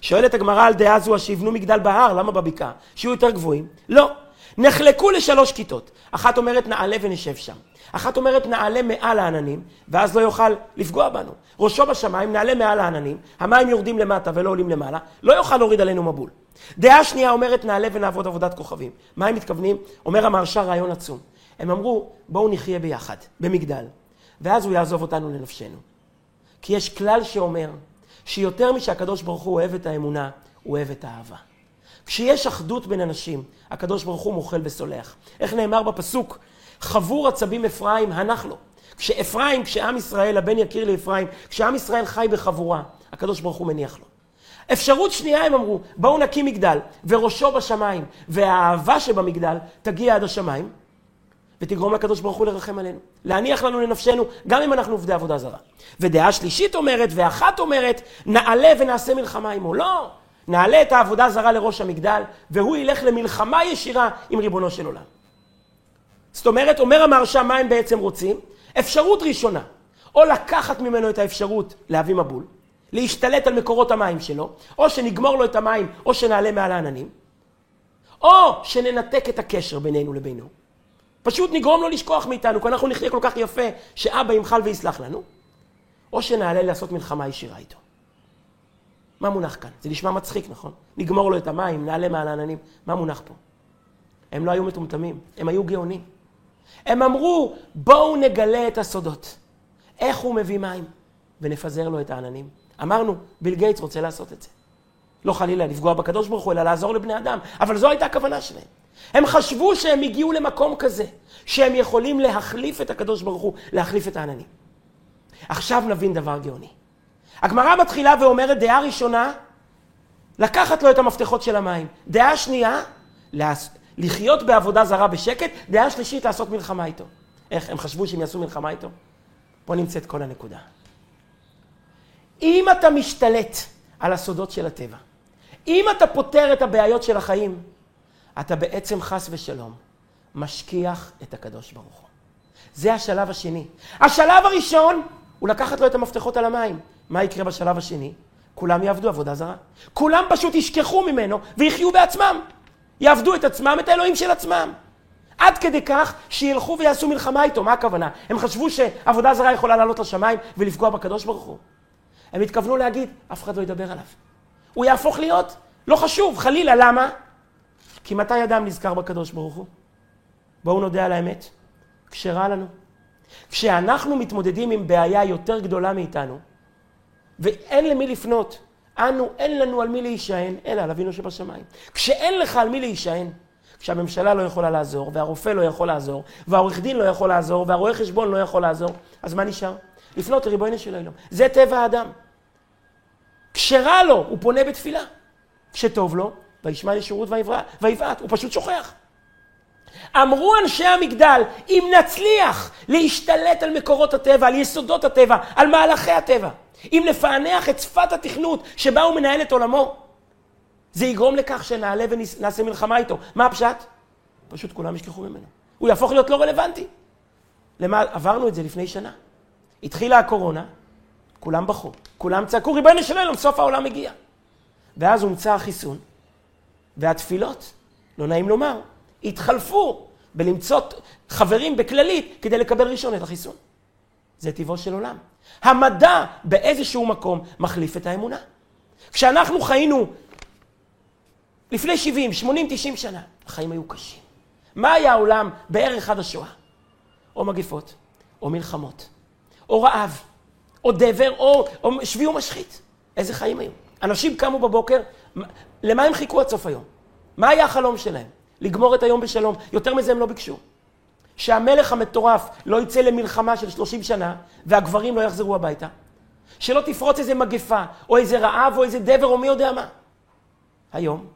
שואלת הגמרא על דעה זו שיבנו מגדל בהר, למה בבקעה? שיהיו יותר גבוהים? לא. נחלקו לשלוש כיתות. אחת אומרת נעלה ונשב שם. אחת אומרת נעלה מעל העננים, ואז לא יוכל לפגוע בנו. ראשו בשמיים, נעלה מעל העננים, המים יורדים למטה ולא עולים למעלה, לא יוכל להוריד עלינו מבול. דעה שנייה אומרת נעלה ונעבוד עבודת כוכבים. מה הם מתכוונים? אומר המרשה רעיון עצום. הם אמרו, בואו נחיה ביחד, במגדל, ואז הוא יעזוב אותנו לנפשנו. כי יש כלל שאומר שיותר משהקדוש ברוך הוא אוהב את האמונה, הוא אוהב את האהבה. כשיש אחדות בין אנשים, הקדוש ברוך הוא מוחל וסולח. איך נאמר בפסוק, חבור עצבים אפרים, הנח לו. כשאפרים, כשעם ישראל, הבן יקיר לאפרים, כשעם ישראל חי בחבורה, הקדוש ברוך הוא מניח לו. אפשרות שנייה הם אמרו, בואו נקים מגדל, וראשו בשמיים, והאהבה שבמגדל תגיע עד השמיים, ותגרום לקדוש ברוך הוא לרחם עלינו. להניח לנו לנפשנו, גם אם אנחנו עובדי עבודה זרה. ודעה שלישית אומרת, ואחת אומרת, נעלה ונעשה מלחמה עמו. לא, נעלה את העבודה זרה לראש המגדל, והוא ילך למלחמה ישירה עם ריבונו של עולם. זאת אומרת, אומר המהרש"א, מה הם בעצם רוצים? אפשרות ראשונה, או לקחת ממנו את האפשרות להביא מבול, להשתלט על מקורות המים שלו, או שנגמור לו את המים, או שנעלה מעל העננים, או שננתק את הקשר בינינו לבינו. פשוט נגרום לו לשכוח מאיתנו, כי אנחנו נחיה כל כך יפה, שאבא ימחל ויסלח לנו, או שנעלה לעשות מלחמה ישירה איתו. מה מונח כאן? זה נשמע מצחיק, נכון? נגמור לו את המים, נעלה מעל העננים. מה מונח פה? הם לא היו מטומטמים, הם היו גאונים. הם אמרו, בואו נגלה את הסודות. איך הוא מביא מים? ונפזר לו את העננים. אמרנו, ביל גייטס רוצה לעשות את זה. לא חלילה לפגוע בקדוש ברוך הוא, אלא לעזור לבני אדם. אבל זו הייתה הכוונה שלהם. הם חשבו שהם הגיעו למקום כזה, שהם יכולים להחליף את הקדוש ברוך הוא, להחליף את העננים. עכשיו נבין דבר גאוני. הגמרא מתחילה ואומרת, דעה ראשונה, לקחת לו את המפתחות של המים. דעה שנייה, לחיות בעבודה זרה בשקט, דעה שלישית, לעשות מלחמה איתו. איך, הם חשבו שהם יעשו מלחמה איתו? פה נמצאת כל הנקודה. אם אתה משתלט על הסודות של הטבע, אם אתה פותר את הבעיות של החיים, אתה בעצם חס ושלום משכיח את הקדוש ברוך הוא. זה השלב השני. השלב הראשון הוא לקחת לו את המפתחות על המים. מה יקרה בשלב השני? כולם יעבדו עבודה זרה. כולם פשוט ישכחו ממנו ויחיו בעצמם. יעבדו את עצמם, את האלוהים של עצמם. עד כדי כך שילכו ויעשו מלחמה איתו. מה הכוונה? הם חשבו שעבודה זרה יכולה לעלות לשמיים ולפגוע בקדוש ברוך הוא. הם התכוונו להגיד, אף אחד לא ידבר עליו. הוא יהפוך להיות לא חשוב, חלילה. למה? כי מתי אדם נזכר בקדוש ברוך הוא? בואו נודה על האמת. כשרע לנו. כשאנחנו מתמודדים עם בעיה יותר גדולה מאיתנו, ואין למי לפנות, אנו, אין לנו על מי להישען, אלא על אבינו שבשמיים. כשאין לך על מי להישען, כשהממשלה לא יכולה לעזור, והרופא לא יכול לעזור, והעורך דין לא יכול לעזור, והרואה חשבון לא יכול לעזור, אז מה נשאר? לפנות לריבונו של עולם. זה טבע האדם. כשרע לו, הוא פונה בתפילה. כשטוב לו, וישמע ישירות ויבעט, הוא פשוט שוכח. אמרו אנשי המגדל, אם נצליח להשתלט על מקורות הטבע, על יסודות הטבע, על מהלכי הטבע, אם נפענח את שפת התכנות שבה הוא מנהל את עולמו, זה יגרום לכך שנעלה ונעשה מלחמה איתו. מה הפשט? פשוט כולם ישכחו ממנו. הוא יהפוך להיות לא רלוונטי. למה, עברנו את זה לפני שנה. התחילה הקורונה, כולם בכו, כולם צעקו, ריבונו של עולם, סוף העולם מגיע. ואז הומצא החיסון, והתפילות, לא נעים לומר, התחלפו בלמצוא חברים בכללית כדי לקבל ראשון את החיסון. זה טבעו של עולם. המדע באיזשהו מקום מחליף את האמונה. כשאנחנו חיינו לפני 70, 80, 90 שנה, החיים היו קשים. מה היה העולם בערך עד השואה? או מגיפות, או מלחמות, או רעב, או דבר, או, או שבי ומשחית. איזה חיים היו? אנשים קמו בבוקר, למה הם חיכו עד סוף היום? מה היה החלום שלהם? לגמור את היום בשלום. יותר מזה הם לא ביקשו. שהמלך המטורף לא יצא למלחמה של 30 שנה, והגברים לא יחזרו הביתה. שלא תפרוץ איזה מגפה, או איזה רעב, או איזה דבר, או מי יודע מה. היום,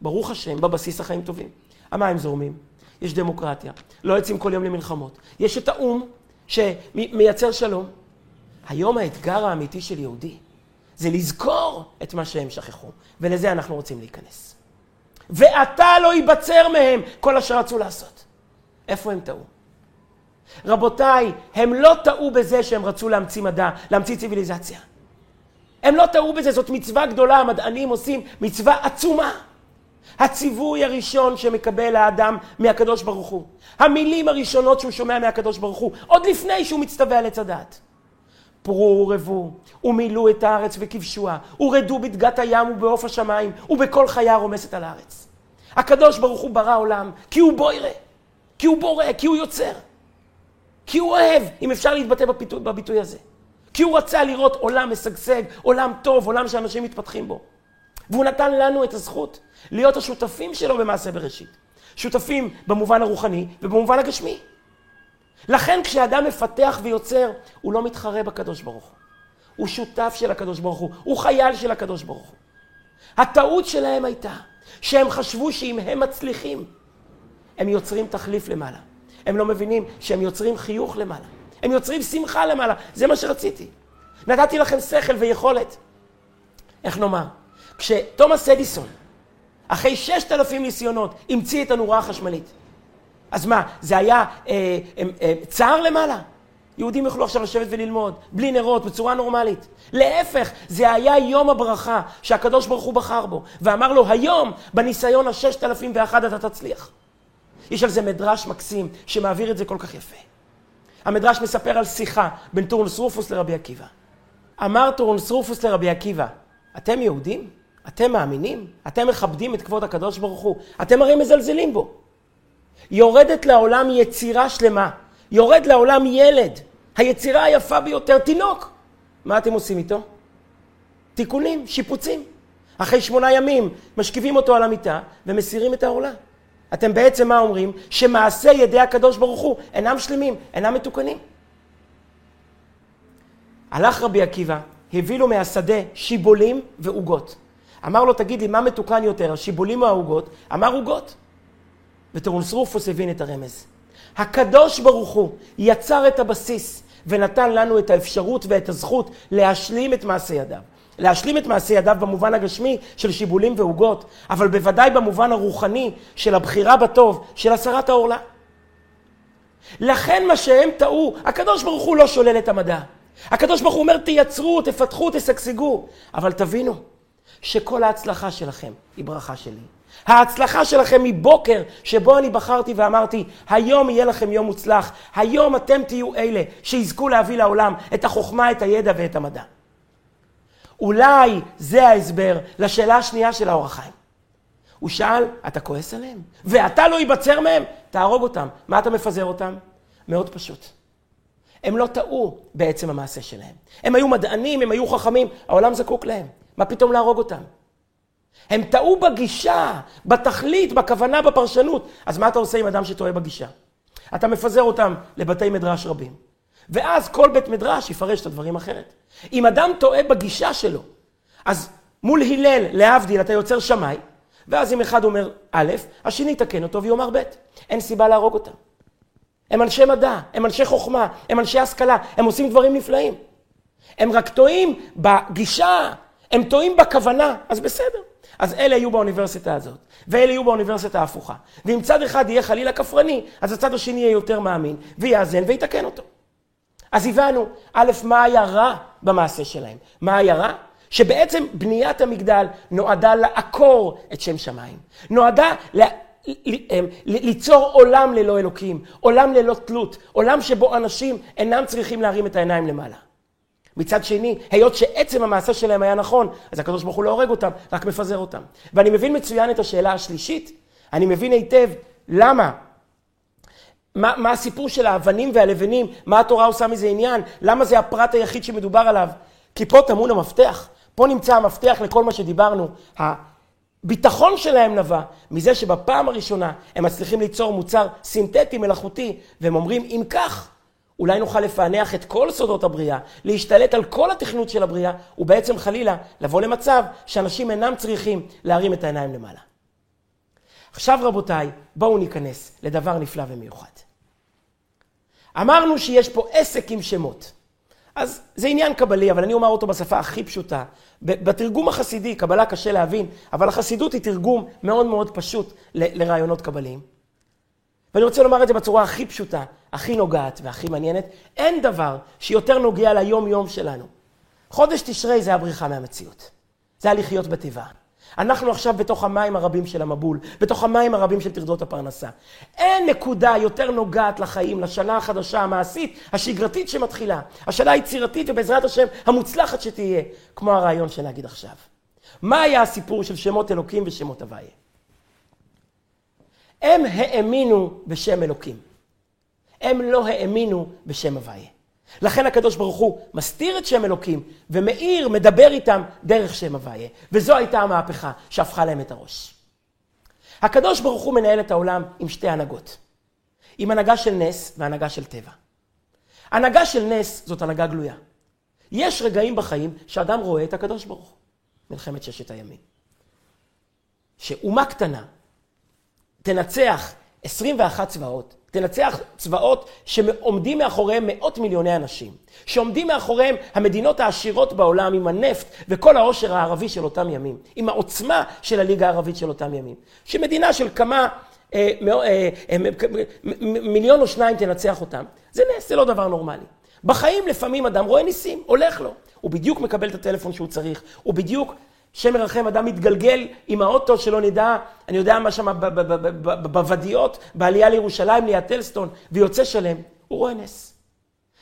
ברוך השם, בבסיס החיים טובים. המים זורמים, יש דמוקרטיה, לא יוצאים כל יום למלחמות. יש את האו"ם שמייצר שלום. היום האתגר האמיתי של יהודי זה לזכור את מה שהם שכחו, ולזה אנחנו רוצים להיכנס. ועתה לא ייבצר מהם כל אשר רצו לעשות. איפה הם טעו? רבותיי, הם לא טעו בזה שהם רצו להמציא מדע, להמציא ציוויליזציה. הם לא טעו בזה, זאת מצווה גדולה, המדענים עושים מצווה עצומה. הציווי הראשון שמקבל האדם מהקדוש ברוך הוא. המילים הראשונות שהוא שומע מהקדוש ברוך הוא, עוד לפני שהוא מצטווה על עץ הדעת. פרו ורבו, ומילאו את הארץ וכבשוה, ורדו בדגת הים ובעוף השמיים, ובכל חיה הרומסת על הארץ. הקדוש ברוך הוא ברא עולם, כי הוא בוירה, כי הוא בורא, כי הוא יוצר. כי הוא אוהב, אם אפשר להתבטא בביטוי, בביטוי הזה. כי הוא רצה לראות עולם משגשג, עולם טוב, עולם שאנשים מתפתחים בו. והוא נתן לנו את הזכות להיות השותפים שלו במעשה בראשית. שותפים במובן הרוחני ובמובן הגשמי. לכן כשאדם מפתח ויוצר, הוא לא מתחרה בקדוש ברוך הוא. הוא שותף של הקדוש ברוך הוא, הוא חייל של הקדוש ברוך הוא. הטעות שלהם הייתה שהם חשבו שאם הם מצליחים, הם יוצרים תחליף למעלה. הם לא מבינים שהם יוצרים חיוך למעלה. הם יוצרים שמחה למעלה. זה מה שרציתי. נתתי לכם שכל ויכולת. איך נאמר? כשתומאס אדיסון, אחרי ששת אלפים ניסיונות, המציא את הנורה החשמלית, אז מה, זה היה אה, אה, אה, צער למעלה? יהודים יוכלו עכשיו לשבת וללמוד, בלי נרות, בצורה נורמלית. להפך, זה היה יום הברכה שהקדוש ברוך הוא בחר בו, ואמר לו, היום, בניסיון הששת אלפים ואחד אתה תצליח. יש על זה מדרש מקסים שמעביר את זה כל כך יפה. המדרש מספר על שיחה בין טורנוס רופוס לרבי עקיבא. אמר טורנוס רופוס לרבי עקיבא, אתם יהודים? אתם מאמינים? אתם מכבדים את כבוד הקדוש ברוך הוא? אתם הרי מזלזלים בו. יורדת לעולם יצירה שלמה. יורד לעולם ילד, היצירה היפה ביותר, תינוק. מה אתם עושים איתו? תיקונים, שיפוצים. אחרי שמונה ימים משכיבים אותו על המיטה ומסירים את העולה. אתם בעצם מה אומרים? שמעשה ידי הקדוש ברוך הוא אינם שלמים, אינם מתוקנים. הלך רבי עקיבא, הביא לו מהשדה שיבולים ועוגות. אמר לו, תגיד לי, מה מתוקן יותר, השיבולים או העוגות? אמר עוגות. וטרונס רופוס הבין את הרמז. הקדוש ברוך הוא יצר את הבסיס ונתן לנו את האפשרות ואת הזכות להשלים את מעשה ידיו. להשלים את מעשי ידיו במובן הגשמי של שיבולים ועוגות, אבל בוודאי במובן הרוחני של הבחירה בטוב, של הסרת העורלה. לכן מה שהם טעו, הקדוש ברוך הוא לא שולל את המדע. הקדוש ברוך הוא אומר, תייצרו, תפתחו, תשגשגו. אבל תבינו שכל ההצלחה שלכם היא ברכה שלי. ההצלחה שלכם היא בוקר שבו אני בחרתי ואמרתי, היום יהיה לכם יום מוצלח, היום אתם תהיו אלה שיזכו להביא לעולם את החוכמה, את הידע ואת המדע. אולי זה ההסבר לשאלה השנייה של האור החיים. הוא שאל, אתה כועס עליהם? ואתה לא ייבצר מהם? תהרוג אותם. מה אתה מפזר אותם? מאוד פשוט. הם לא טעו בעצם המעשה שלהם. הם היו מדענים, הם היו חכמים, העולם זקוק להם. מה פתאום להרוג אותם? הם טעו בגישה, בתכלית, בכוונה, בפרשנות. אז מה אתה עושה עם אדם שטועה בגישה? אתה מפזר אותם לבתי מדרש רבים. ואז כל בית מדרש יפרש את הדברים אחרת. אם אדם טועה בגישה שלו, אז מול הלל, להבדיל, אתה יוצר שמאי, ואז אם אחד אומר א', השני יתקן אותו ויאמר ב'. אין סיבה להרוג אותם. הם אנשי מדע, הם אנשי חוכמה, הם אנשי השכלה, הם עושים דברים נפלאים. הם רק טועים בגישה, הם טועים בכוונה, אז בסדר. אז אלה יהיו באוניברסיטה הזאת, ואלה יהיו באוניברסיטה ההפוכה. ואם צד אחד יהיה חלילה כפרני, אז הצד השני יהיה יותר מאמין, ויאזן ויתקן אותו. אז הבנו, א', מה היה רע במעשה שלהם? מה היה רע? שבעצם בניית המגדל נועדה לעקור את שם שמיים. נועדה ל... ליצור עולם ללא אלוקים, עולם ללא תלות, עולם שבו אנשים אינם צריכים להרים את העיניים למעלה. מצד שני, היות שעצם המעשה שלהם היה נכון, אז הקדוש ברוך הוא לא הורג אותם, רק מפזר אותם. ואני מבין מצוין את השאלה השלישית, אני מבין היטב למה. מה, מה הסיפור של האבנים והלבנים, מה התורה עושה מזה עניין, למה זה הפרט היחיד שמדובר עליו. כי פה טמון המפתח, פה נמצא המפתח לכל מה שדיברנו. הביטחון שלהם נבע מזה שבפעם הראשונה הם מצליחים ליצור מוצר סינתטי מלאכותי, והם אומרים, אם כך, אולי נוכל לפענח את כל סודות הבריאה, להשתלט על כל התכנות של הבריאה, ובעצם חלילה לבוא למצב שאנשים אינם צריכים להרים את העיניים למעלה. עכשיו רבותיי, בואו ניכנס לדבר נפלא ומיוחד. אמרנו שיש פה עסק עם שמות. אז זה עניין קבלי, אבל אני אומר אותו בשפה הכי פשוטה. בתרגום החסידי, קבלה קשה להבין, אבל החסידות היא תרגום מאוד מאוד פשוט לרעיונות קבליים. ואני רוצה לומר את זה בצורה הכי פשוטה, הכי נוגעת והכי מעניינת. אין דבר שיותר נוגע ליום-יום שלנו. חודש תשרי זה הבריחה מהמציאות. זה הלחיות בתיבה. אנחנו עכשיו בתוך המים הרבים של המבול, בתוך המים הרבים של טרדות הפרנסה. אין נקודה יותר נוגעת לחיים, לשנה החדשה, המעשית, השגרתית שמתחילה. השנה היצירתית ובעזרת השם המוצלחת שתהיה, כמו הרעיון שנגיד עכשיו. מה היה הסיפור של שמות אלוקים ושמות הוויה? הם האמינו בשם אלוקים. הם לא האמינו בשם הוויה. לכן הקדוש ברוך הוא מסתיר את שם אלוקים ומאיר, מדבר איתם דרך שם הוויה. וזו הייתה המהפכה שהפכה להם את הראש. הקדוש ברוך הוא מנהל את העולם עם שתי הנהגות. עם הנהגה של נס והנהגה של טבע. הנהגה של נס זאת הנהגה גלויה. יש רגעים בחיים שאדם רואה את הקדוש ברוך הוא. מלחמת ששת הימים. שאומה קטנה תנצח 21 צבאות, תנצח צבאות שעומדים מאחוריהם מאות מיליוני אנשים, שעומדים מאחוריהם המדינות העשירות בעולם עם הנפט וכל העושר הערבי של אותם ימים, עם העוצמה של הליגה הערבית של אותם ימים, שמדינה של כמה, אה, אה, אה, מיליון או שניים תנצח אותם, זה נס, זה לא דבר נורמלי. בחיים לפעמים אדם רואה ניסים, הולך לו, הוא בדיוק מקבל את הטלפון שהוא צריך, הוא בדיוק שם מרחם, אדם מתגלגל עם האוטו שלא נדע, אני יודע מה שם בוודיות, בעלייה לירושלים, ליד טלסטון, ויוצא שלם, הוא רואה נס.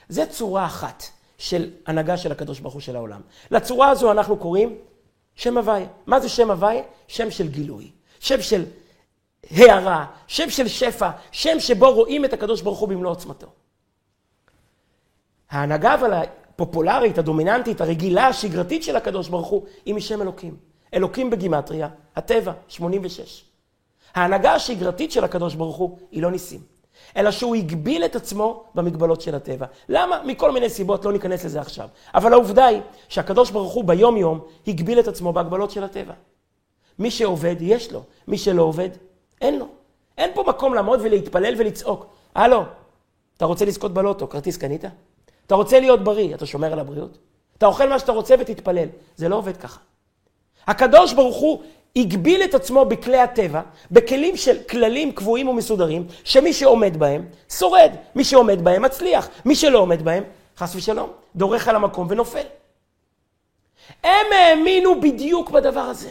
זה צורה אחת של הנהגה של הקדוש ברוך הוא של העולם. לצורה הזו אנחנו קוראים שם הוויה. מה זה שם הוויה? שם של גילוי. שם של הערה, שם של שפע, שם שבו רואים את הקדוש ברוך הוא במלוא עוצמתו. ההנהגה אבל הפופולרית, הדומיננטית, הרגילה, השגרתית של הקדוש ברוך הוא, היא משם אלוקים. אלוקים בגימטריה, הטבע, 86. ההנהגה השגרתית של הקדוש ברוך הוא היא לא ניסים, אלא שהוא הגביל את עצמו במגבלות של הטבע. למה? מכל מיני סיבות, לא ניכנס לזה עכשיו. אבל העובדה היא שהקדוש ברוך הוא ביום-יום הגביל את עצמו בהגבלות של הטבע. מי שעובד, יש לו. מי שלא עובד, אין לו. אין פה מקום לעמוד ולהתפלל ולצעוק. הלו, אתה רוצה לזכות בלוטו, כרטיס קנית? אתה רוצה להיות בריא, אתה שומר על הבריאות? אתה אוכל מה שאתה רוצה ותתפלל. זה לא עובד ככה. הקדוש ברוך הוא הגביל את עצמו בכלי הטבע, בכלים של כללים קבועים ומסודרים, שמי שעומד בהם, שורד. מי שעומד בהם מצליח. מי שלא עומד בהם, חס ושלום, דורך על המקום ונופל. הם האמינו בדיוק בדבר הזה.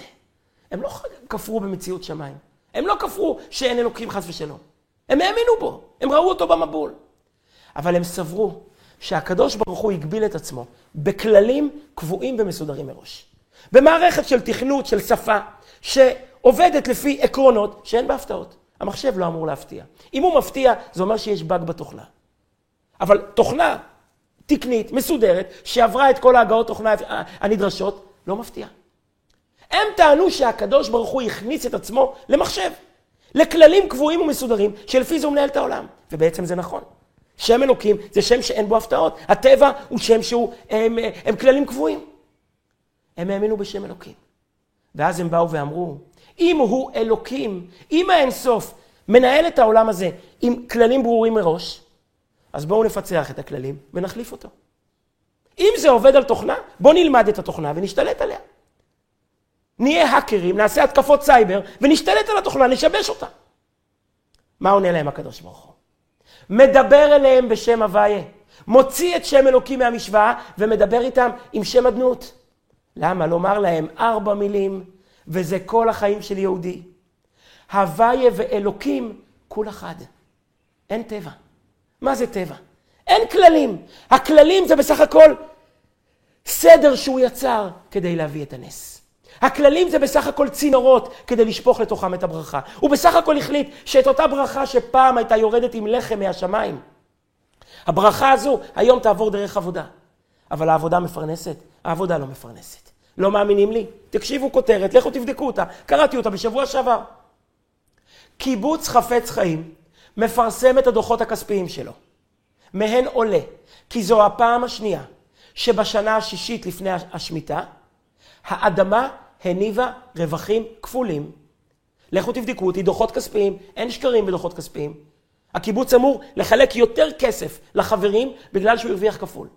הם לא כפרו במציאות שמיים. הם לא כפרו שאין אלוקים חס ושלום. הם האמינו בו, הם ראו אותו במבול. אבל הם סברו שהקדוש ברוך הוא הגביל את עצמו בכללים קבועים ומסודרים מראש. במערכת של תכנות, של שפה, שעובדת לפי עקרונות שאין בה הפתעות. המחשב לא אמור להפתיע. אם הוא מפתיע, זה אומר שיש באג בתוכנה. אבל תוכנה תקנית, מסודרת, שעברה את כל ההגאות תוכנה הנדרשות, לא מפתיעה. הם טענו שהקדוש ברוך הוא הכניס את עצמו למחשב, לכללים קבועים ומסודרים, שלפי זה הוא מנהל את העולם. ובעצם זה נכון. שם אלוקים זה שם שאין בו הפתעות. הטבע הוא שם שהוא, הם, הם, כללים קבועים. הם האמינו בשם אלוקים. ואז הם באו ואמרו, אם הוא אלוקים, אם האינסוף מנהל את העולם הזה עם כללים ברורים מראש, אז בואו נפצח את הכללים ונחליף אותו. אם זה עובד על תוכנה, בואו נלמד את התוכנה ונשתלט עליה. נהיה האקרים, נעשה התקפות סייבר, ונשתלט על התוכנה, נשבש אותה. מה עונה להם הקדוש ברוך הוא? מדבר אליהם בשם הוויה, מוציא את שם אלוקים מהמשוואה, ומדבר איתם עם שם אדנות. למה? לומר להם ארבע מילים, וזה כל החיים של יהודי. הוויה ואלוקים, כול אחד. אין טבע. מה זה טבע? אין כללים. הכללים זה בסך הכל סדר שהוא יצר כדי להביא את הנס. הכללים זה בסך הכל צינורות כדי לשפוך לתוכם את הברכה. הוא בסך הכל החליט שאת אותה ברכה שפעם הייתה יורדת עם לחם מהשמיים, הברכה הזו היום תעבור דרך עבודה. אבל העבודה מפרנסת? העבודה לא מפרנסת. לא מאמינים לי? תקשיבו כותרת, לכו תבדקו אותה. קראתי אותה בשבוע שעבר. קיבוץ חפץ חיים מפרסם את הדוחות הכספיים שלו. מהן עולה כי זו הפעם השנייה שבשנה השישית לפני השמיטה, האדמה הניבה רווחים כפולים. לכו תבדקו אותי, דוחות כספיים, אין שקרים בדוחות כספיים. הקיבוץ אמור לחלק יותר כסף לחברים בגלל שהוא הרוויח כפול.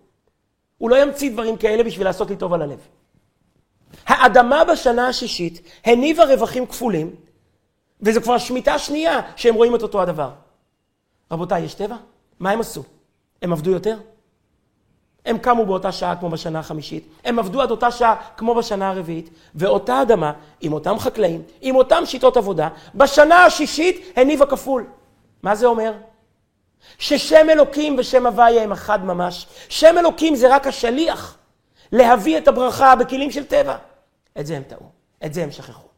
הוא לא ימציא דברים כאלה בשביל לעשות לי טוב על הלב. האדמה בשנה השישית הניבה רווחים כפולים, וזו כבר שמיטה שנייה שהם רואים את אותו הדבר. רבותיי, יש טבע? מה הם עשו? הם עבדו יותר? הם קמו באותה שעה כמו בשנה החמישית, הם עבדו עד אותה שעה כמו בשנה הרביעית, ואותה אדמה, עם אותם חקלאים, עם אותם שיטות עבודה, בשנה השישית הניבה כפול. מה זה אומר? ששם אלוקים ושם הוויה הם אחד ממש. שם אלוקים זה רק השליח להביא את הברכה בכלים של טבע. את זה הם טעו, את זה הם שכחו.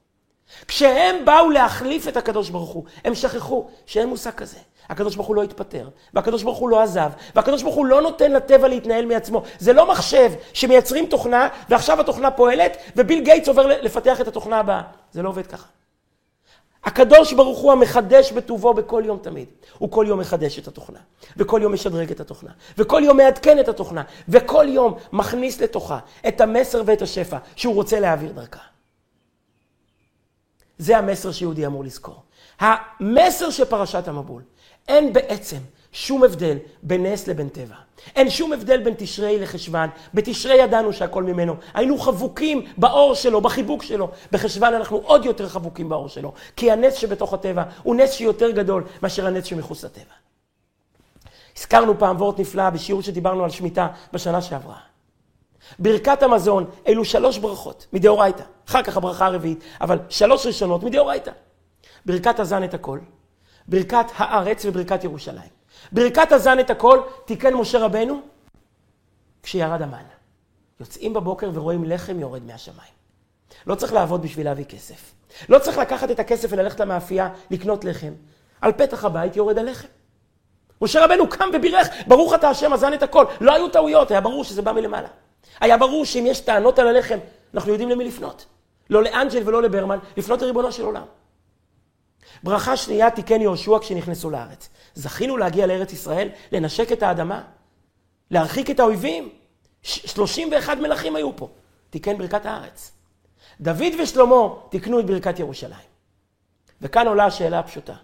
כשהם באו להחליף את הקדוש ברוך הוא, הם שכחו שאין מושג כזה. הקדוש ברוך הוא לא התפטר, והקדוש ברוך הוא לא עזב, והקדוש ברוך הוא לא נותן לטבע להתנהל מעצמו. זה לא מחשב שמייצרים תוכנה, ועכשיו התוכנה פועלת, וביל גייטס עובר לפתח את התוכנה הבאה. זה לא עובד ככה. הקדוש ברוך הוא המחדש בטובו בכל יום תמיד. הוא כל יום מחדש את התוכנה, וכל יום משדרג את התוכנה, וכל יום מעדכן את התוכנה, וכל יום מכניס לתוכה את המסר ואת השפע שהוא רוצה להעביר דרכה. זה המסר שיהודי אמור לזכור. המסר של פרשת המבול. אין בעצם שום הבדל בין נס לבין טבע. אין שום הבדל בין תשרי לחשוון. בתשרי ידענו שהכל ממנו. היינו חבוקים באור שלו, בחיבוק שלו. בחשוון אנחנו עוד יותר חבוקים באור שלו. כי הנס שבתוך הטבע הוא נס שיותר גדול מאשר הנס שמחוץ לטבע. הזכרנו פעם וורט נפלא בשיעור שדיברנו על שמיטה בשנה שעברה. ברכת המזון, אלו שלוש ברכות מדאורייתא. אחר כך הברכה הרביעית, אבל שלוש ראשונות מדאורייתא. ברכת הזן את הכל, ברכת הארץ וברכת ירושלים. ברכת הזן את הכל תיקן משה רבנו כשירד המן. יוצאים בבוקר ורואים לחם יורד מהשמיים. לא צריך לעבוד בשביל להביא כסף. לא צריך לקחת את הכסף וללכת למאפייה לקנות לחם. על פתח הבית יורד הלחם. משה רבנו קם ובירך, ברוך אתה השם, הזן את הכל. לא היו טעויות, היה ברור שזה בא מלמעלה. היה ברור שאם יש טענות על הלחם, אנחנו יודעים למי לפנות. לא לאנג'ל ולא לברמן, לפנות לריבונו של עולם. ברכה שנייה תיקן יהושע כשנכנסו לארץ. זכינו להגיע לארץ ישראל, לנשק את האדמה, להרחיק את האויבים. 31 מלכים היו פה. תיקן ברכת הארץ. דוד ושלמה תיקנו את ברכת ירושלים. וכאן עולה השאלה הפשוטה.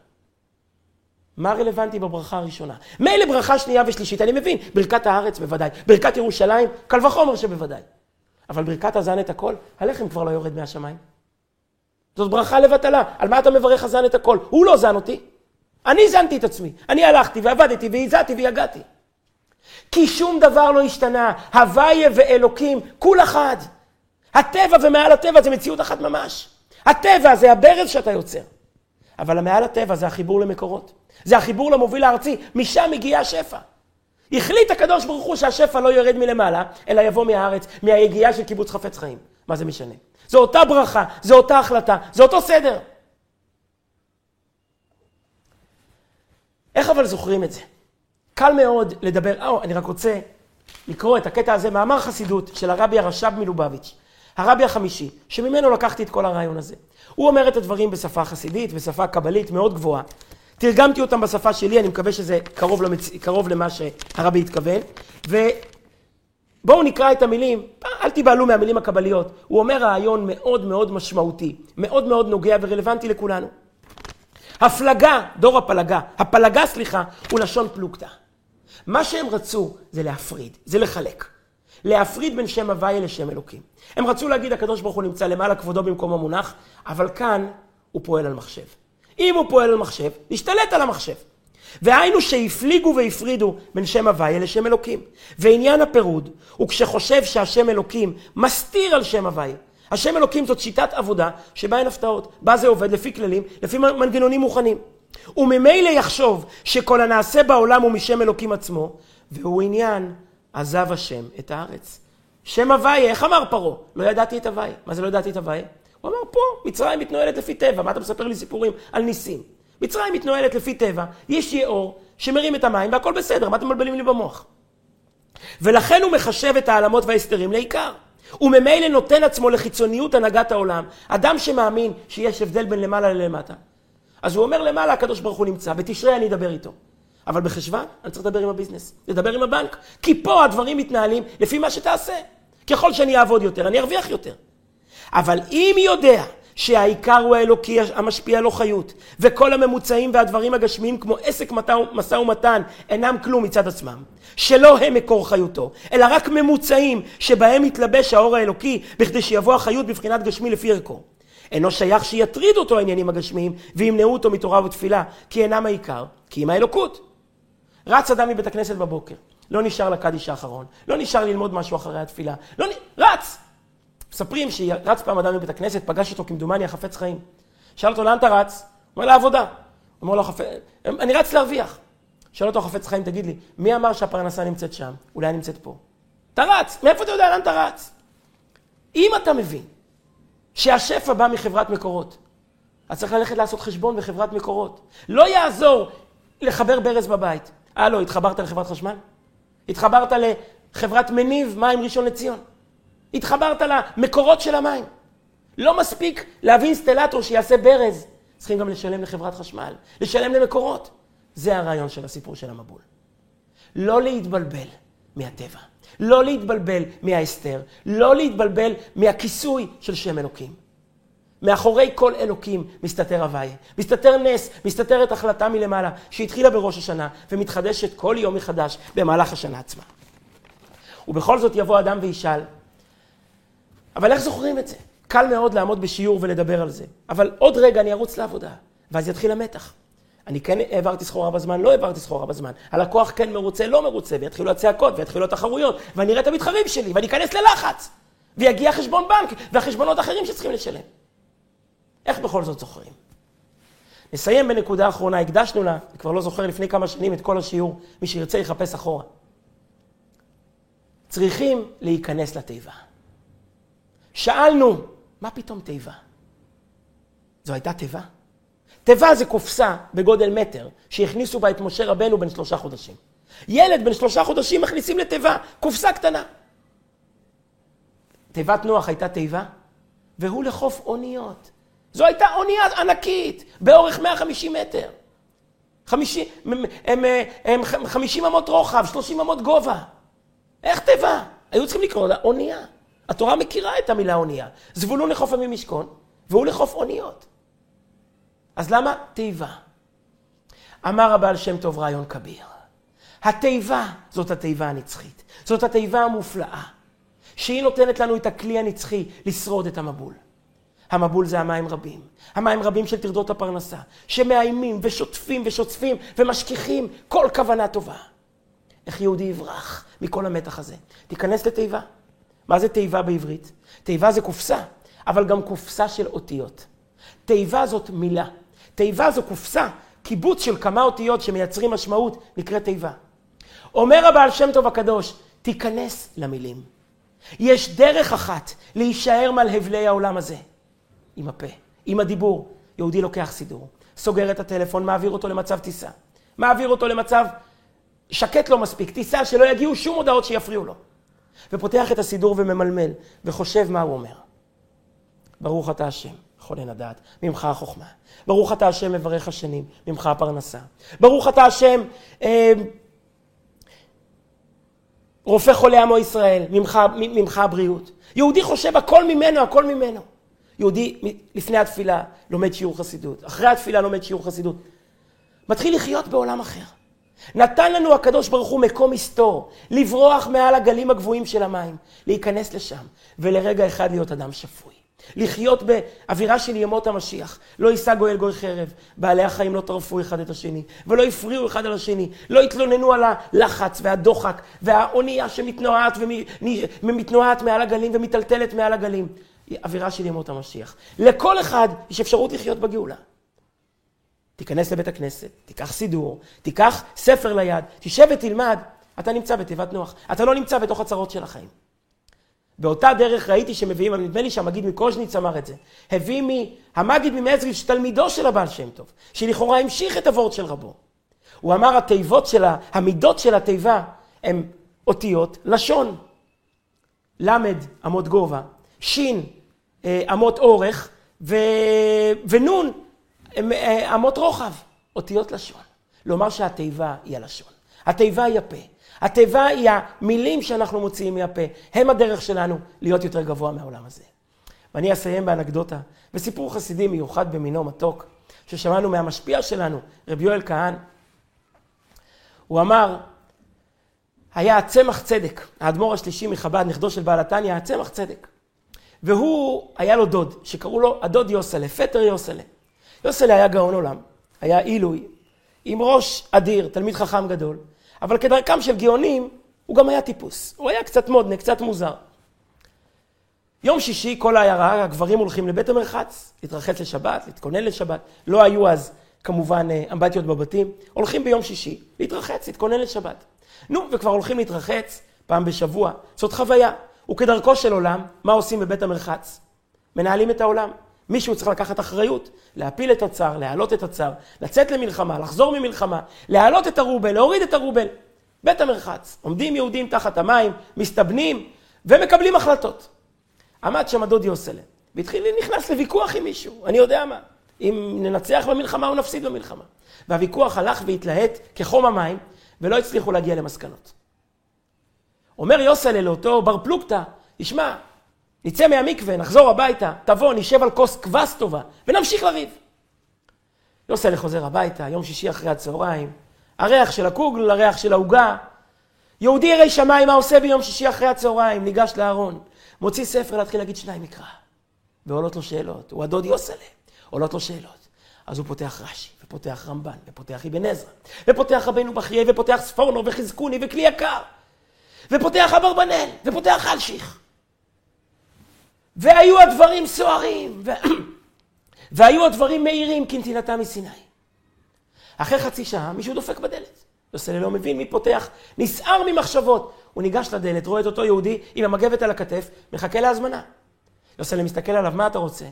מה רלוונטי בברכה הראשונה? מילא ברכה שנייה ושלישית, אני מבין, ברכת הארץ בוודאי, ברכת ירושלים, קל וחומר שבוודאי. אבל ברכת הזן את הכל, הלחם כבר לא יורד מהשמיים. זאת ברכה לבטלה. על מה אתה מברך הזן את הכל? הוא לא זן אותי. אני זנתי את עצמי. אני הלכתי ועבדתי והזעתי ויגעתי. כי שום דבר לא השתנה. הוויה ואלוקים, כול אחד. הטבע ומעל הטבע זה מציאות אחת ממש. הטבע זה הברז שאתה יוצר. אבל המעל הטבע זה החיבור למקורות. זה החיבור למוביל הארצי, משם מגיע השפע. החליט הקדוש ברוך הוא שהשפע לא ירד מלמעלה, אלא יבוא מהארץ, מהיגיעה של קיבוץ חפץ חיים. מה זה משנה? זו אותה ברכה, זו אותה החלטה, זה אותו סדר. איך אבל זוכרים את זה? קל מאוד לדבר, או, אני רק רוצה לקרוא את הקטע הזה, מאמר חסידות של הרבי הרש"ב מלובביץ', הרבי החמישי, שממנו לקחתי את כל הרעיון הזה. הוא אומר את הדברים בשפה חסידית, בשפה קבלית מאוד גבוהה. תרגמתי אותם בשפה שלי, אני מקווה שזה קרוב, למצ... קרוב למה שהרבי התכוון. ובואו נקרא את המילים, אל תיבהלו מהמילים הקבליות. הוא אומר רעיון מאוד מאוד משמעותי, מאוד מאוד נוגע ורלוונטי לכולנו. הפלגה, דור הפלגה, הפלגה סליחה, הוא לשון פלוגתא. מה שהם רצו זה להפריד, זה לחלק. להפריד בין שם הוויה לשם אלוקים. הם רצו להגיד, הקדוש ברוך הוא נמצא למעלה כבודו במקום המונח, אבל כאן הוא פועל על מחשב. אם הוא פועל על מחשב, נשתלט על המחשב. והיינו שהפליגו והפרידו בין שם הוויה לשם אלוקים. ועניין הפירוד הוא כשחושב שהשם אלוקים מסתיר על שם הוויה. השם אלוקים זאת שיטת עבודה שבה אין הפתעות. בה זה עובד לפי כללים, לפי מנגנונים מוכנים. וממילא יחשוב שכל הנעשה בעולם הוא משם אלוקים עצמו, והוא עניין עזב השם את הארץ. שם הוויה, איך אמר פרעה? לא ידעתי את הוויה. מה זה לא ידעתי את הוויה? הוא אמר, פה, מצרים מתנוהלת לפי טבע, מה אתה מספר לי סיפורים על ניסים? מצרים מתנוהלת לפי טבע, יש יאור שמרים את המים והכל בסדר, מה אתם מבלבלים לי במוח? ולכן הוא מחשב את העלמות וההסתרים לעיקר. הוא ממילא נותן עצמו לחיצוניות הנהגת העולם. אדם שמאמין שיש הבדל בין למעלה ללמטה. אז הוא אומר למעלה, הקדוש ברוך הוא נמצא, בתשרי אני אדבר איתו. אבל בחשוון, אני צריך לדבר עם הביזנס, לדבר עם הבנק. כי פה הדברים מתנהלים לפי מה שתעשה. ככל שאני אעבוד יותר, אני ארוויח יותר. אבל אם יודע שהעיקר הוא האלוקי המשפיע על חיות, וכל הממוצעים והדברים הגשמיים כמו עסק משא ומתן אינם כלום מצד עצמם, שלא הם מקור חיותו, אלא רק ממוצעים שבהם מתלבש האור האלוקי בכדי שיבוא החיות בבחינת גשמי לפי ערכו. אינו שייך שיטריד אותו העניינים הגשמיים וימנעו אותו מתורה ותפילה, כי אינם העיקר, כי אם האלוקות. רץ אדם מבית הכנסת בבוקר, לא נשאר לקדיש האחרון, לא נשאר ללמוד משהו אחרי התפילה, לא נ... רץ! מספרים שרץ פעם אדם מבית הכנסת, פגש אותו כמדומני החפץ חיים. שאל אותו, לאן אתה רץ? הוא אומר, לעבודה. אומר לו, חפ... אני רץ להרוויח. שאל אותו החפץ חיים, תגיד לי, מי אמר שהפרנסה נמצאת שם? אולי נמצאת פה. אתה רץ, מאיפה אתה יודע לאן אתה רץ? אם אתה מבין שהשפע בא מחברת מקורות, אז צריך ללכת לעשות חשבון בחברת מקורות. לא יעזור לחבר ברז בבית. הלו, התחברת לחברת חשמל? התחברת לחברת מניב מים ראשון לציון? התחברת למקורות של המים. לא מספיק להביא אינסטלטור שיעשה ברז, צריכים גם לשלם לחברת חשמל, לשלם למקורות. זה הרעיון של הסיפור של המבול. לא להתבלבל מהטבע, לא להתבלבל מההסתר, לא להתבלבל מהכיסוי של שם אלוקים. מאחורי כל אלוקים מסתתר הוויה, מסתתר נס, מסתתרת החלטה מלמעלה, שהתחילה בראש השנה ומתחדשת כל יום מחדש במהלך השנה עצמה. ובכל זאת יבוא אדם וישאל, אבל איך זוכרים את זה? קל מאוד לעמוד בשיעור ולדבר על זה, אבל עוד רגע אני ארוץ לעבודה, ואז יתחיל המתח. אני כן העברתי סחורה בזמן, לא העברתי סחורה בזמן. הלקוח כן מרוצה, לא מרוצה, ויתחילו הצעקות, ויתחילו התחרויות, ואני אראה את המתחרים שלי, ואני אכנס ללחץ. ויגיע חשבון בנק, והחשבונות האחרים שצריכים לשלם. איך בכל זאת זוכרים? נסיים בנקודה אחרונה, הקדשנו לה, אני כבר לא זוכר לפני כמה שנים את כל השיעור, מי שירצה יחפש אחורה. צריכים להיכנס לתיבה. שאלנו, מה פתאום תיבה? זו הייתה תיבה? תיבה זה קופסה בגודל מטר, שהכניסו בה את משה רבנו בן שלושה חודשים. ילד בן שלושה חודשים מכניסים לתיבה, קופסה קטנה. תיבת נוח הייתה תיבה, והוא לחוף אוניות. זו הייתה אונייה ענקית, באורך 150 מטר. 50, הם, הם, הם, הם 50 אמות רוחב, 30 אמות גובה. איך תיבה? היו צריכים לקרוא לה אונייה. התורה מכירה את המילה אונייה. זבולון לחוף עמי משכון, והוא לחוף אוניות. אז למה תיבה? אמר הבעל שם טוב רעיון כביר. התיבה זאת התיבה הנצחית. זאת התיבה המופלאה, שהיא נותנת לנו את הכלי הנצחי לשרוד את המבול. המבול זה המים רבים. המים רבים של טרדות הפרנסה, שמאיימים ושוטפים ושוצפים ומשכיחים כל כוונה טובה. איך יהודי יברח מכל המתח הזה? תיכנס לתיבה. מה זה תיבה בעברית? תיבה זה קופסה, אבל גם קופסה של אותיות. תיבה זאת מילה. תיבה זו קופסה, קיבוץ של כמה אותיות שמייצרים משמעות, נקראת תיבה. אומר הבעל שם טוב הקדוש, תיכנס למילים. יש דרך אחת להישאר מעל הבלי העולם הזה, עם הפה, עם הדיבור. יהודי לוקח סידור, סוגר את הטלפון, מעביר אותו למצב טיסה. מעביר אותו למצב שקט לא מספיק, טיסה שלא יגיעו שום הודעות שיפריעו לו. ופותח את הסידור וממלמל, וחושב מה הוא אומר. ברוך אתה השם, חולן הדעת, ממך החוכמה. ברוך אתה השם מברך השנים, ממך הפרנסה. ברוך אתה השם אה, רופא חולי עמו ישראל, ממך, ממך הבריאות. יהודי חושב הכל ממנו, הכל ממנו. יהודי לפני התפילה לומד שיעור חסידות, אחרי התפילה לומד שיעור חסידות. מתחיל לחיות בעולם אחר. נתן לנו הקדוש ברוך הוא מקום מסתור, לברוח מעל הגלים הגבוהים של המים, להיכנס לשם, ולרגע אחד להיות אדם שפוי. לחיות באווירה של ימות המשיח. לא יישא גואל גוי חרב, בעלי החיים לא טרפו אחד את השני, ולא הפריעו אחד על השני, לא התלוננו על הלחץ והדוחק והאונייה שמתנועת ומתנועת מעל הגלים ומטלטלת מעל הגלים. אווירה של ימות המשיח. לכל אחד יש אפשרות לחיות בגאולה. תיכנס לבית הכנסת, תיקח סידור, תיקח ספר ליד, תשב ותלמד, אתה נמצא בתיבת נוח. אתה לא נמצא בתוך הצרות של החיים. באותה דרך ראיתי שמביאים, נדמה לי שהמגיד מקוז'ניץ אמר את זה, הביא. המגיד ממזריץ', תלמידו של הבעל שם טוב, שלכאורה המשיך את הוורד של רבו. הוא אמר, התיבות של ה... המידות של התיבה הן אותיות לשון. למד, אמות גובה, שין, אה, אמות אורך. ונון, אה, אמות רוחב, אותיות לשון. לומר שהתיבה היא הלשון. התיבה היא הפה. התיבה היא המילים שאנחנו מוציאים מהפה. הם הדרך שלנו להיות יותר גבוה מהעולם הזה. ואני אסיים באנקדוטה, בסיפור חסידי מיוחד במינו מתוק, ששמענו מהמשפיע שלנו, רבי יואל כהן. הוא אמר, היה צמח צדק, האדמו"ר השלישי מחב"ד, נכדו של בעל התניא, היה צמח צדק. והוא, היה לו דוד, שקראו לו הדוד יוסלה, פטר יוסלה. יוסלה היה גאון עולם, היה עילוי, עם ראש אדיר, תלמיד חכם גדול, אבל כדרכם של גאונים, הוא גם היה טיפוס. הוא היה קצת מודנה, קצת מוזר. יום שישי, כל העיירה, הגברים הולכים לבית המרחץ, להתרחץ לשבת, להתכונן לשבת. לא היו אז, כמובן, אה, אמבטיות בבתים. הולכים ביום שישי, להתרחץ, להתכונן לשבת. נו, וכבר הולכים להתרחץ פעם בשבוע. זאת חוויה. וכדרכו של עולם, מה עושים בבית המרחץ? מנהלים את העולם. מישהו צריך לקחת אחריות, להפיל את הצר, להעלות את הצר, לצאת למלחמה, לחזור ממלחמה, להעלות את הרובל, להוריד את הרובל. בית המרחץ, עומדים יהודים תחת המים, מסתבנים ומקבלים החלטות. עמד שם הדוד יוסלה, והתחיל, נכנס לוויכוח עם מישהו, אני יודע מה. אם ננצח במלחמה או נפסיד במלחמה. והוויכוח הלך והתלהט כחום המים, ולא הצליחו להגיע למסקנות. אומר יוסלה לאותו בר פלוגתא, תשמע, נצא מהמקווה, נחזור הביתה, תבוא, נשב על כוס כבש טובה, ונמשיך לריב. יוסלה חוזר הביתה, יום שישי אחרי הצהריים, הריח של הקוגל, הריח של העוגה. יהודי ירא שמיים, מה עושה ביום שישי אחרי הצהריים? ניגש לארון, מוציא ספר להתחיל להגיד שניים מקרא. ועולות לו שאלות, הוא הדוד יוסלה, עולות לו שאלות. אז הוא פותח רש"י, ופותח רמב"ן, ופותח אבן עזרא, ופותח רבנו בחיי, ופותח ספורנו, וחזקוני, וכלי יקר, ופותח אברבנאל, ופותח אלשיך. והיו הדברים סוערים, ו... <clears throat> והיו הדברים מהירים כנתינתם מסיני. אחרי חצי שעה מישהו דופק בדלת. יוסלה לא מבין מי פותח, נסער ממחשבות. הוא ניגש לדלת, רואה את אותו יהודי עם המגבת על הכתף, מחכה להזמנה. יוסלה מסתכל עליו, מה אתה רוצה?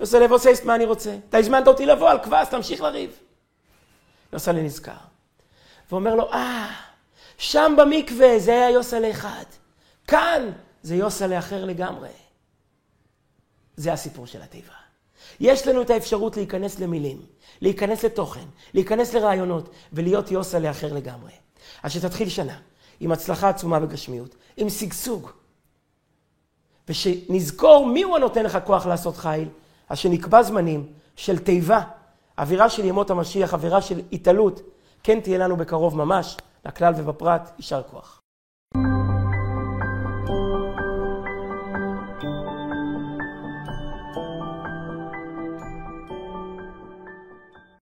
יוסלה ועושה מה אני רוצה? אתה הזמנת אותי לבוא על כבש, תמשיך לריב. יוסלה נזכר, ואומר לו, אה, שם במקווה זה היה יוסלה אחד. כאן זה יוסלה אחר לגמרי. זה הסיפור של התיבה. יש לנו את האפשרות להיכנס למילים, להיכנס לתוכן, להיכנס לרעיונות, ולהיות יוסה לאחר לגמרי. אז שתתחיל שנה עם הצלחה עצומה בגשמיות, עם שגשוג, ושנזכור מי הוא הנותן לך כוח לעשות חיל, אז שנקבע זמנים של תיבה, אווירה של ימות המשיח, אווירה של התעלות, כן תהיה לנו בקרוב ממש, לכלל ובפרט, יישר כוח.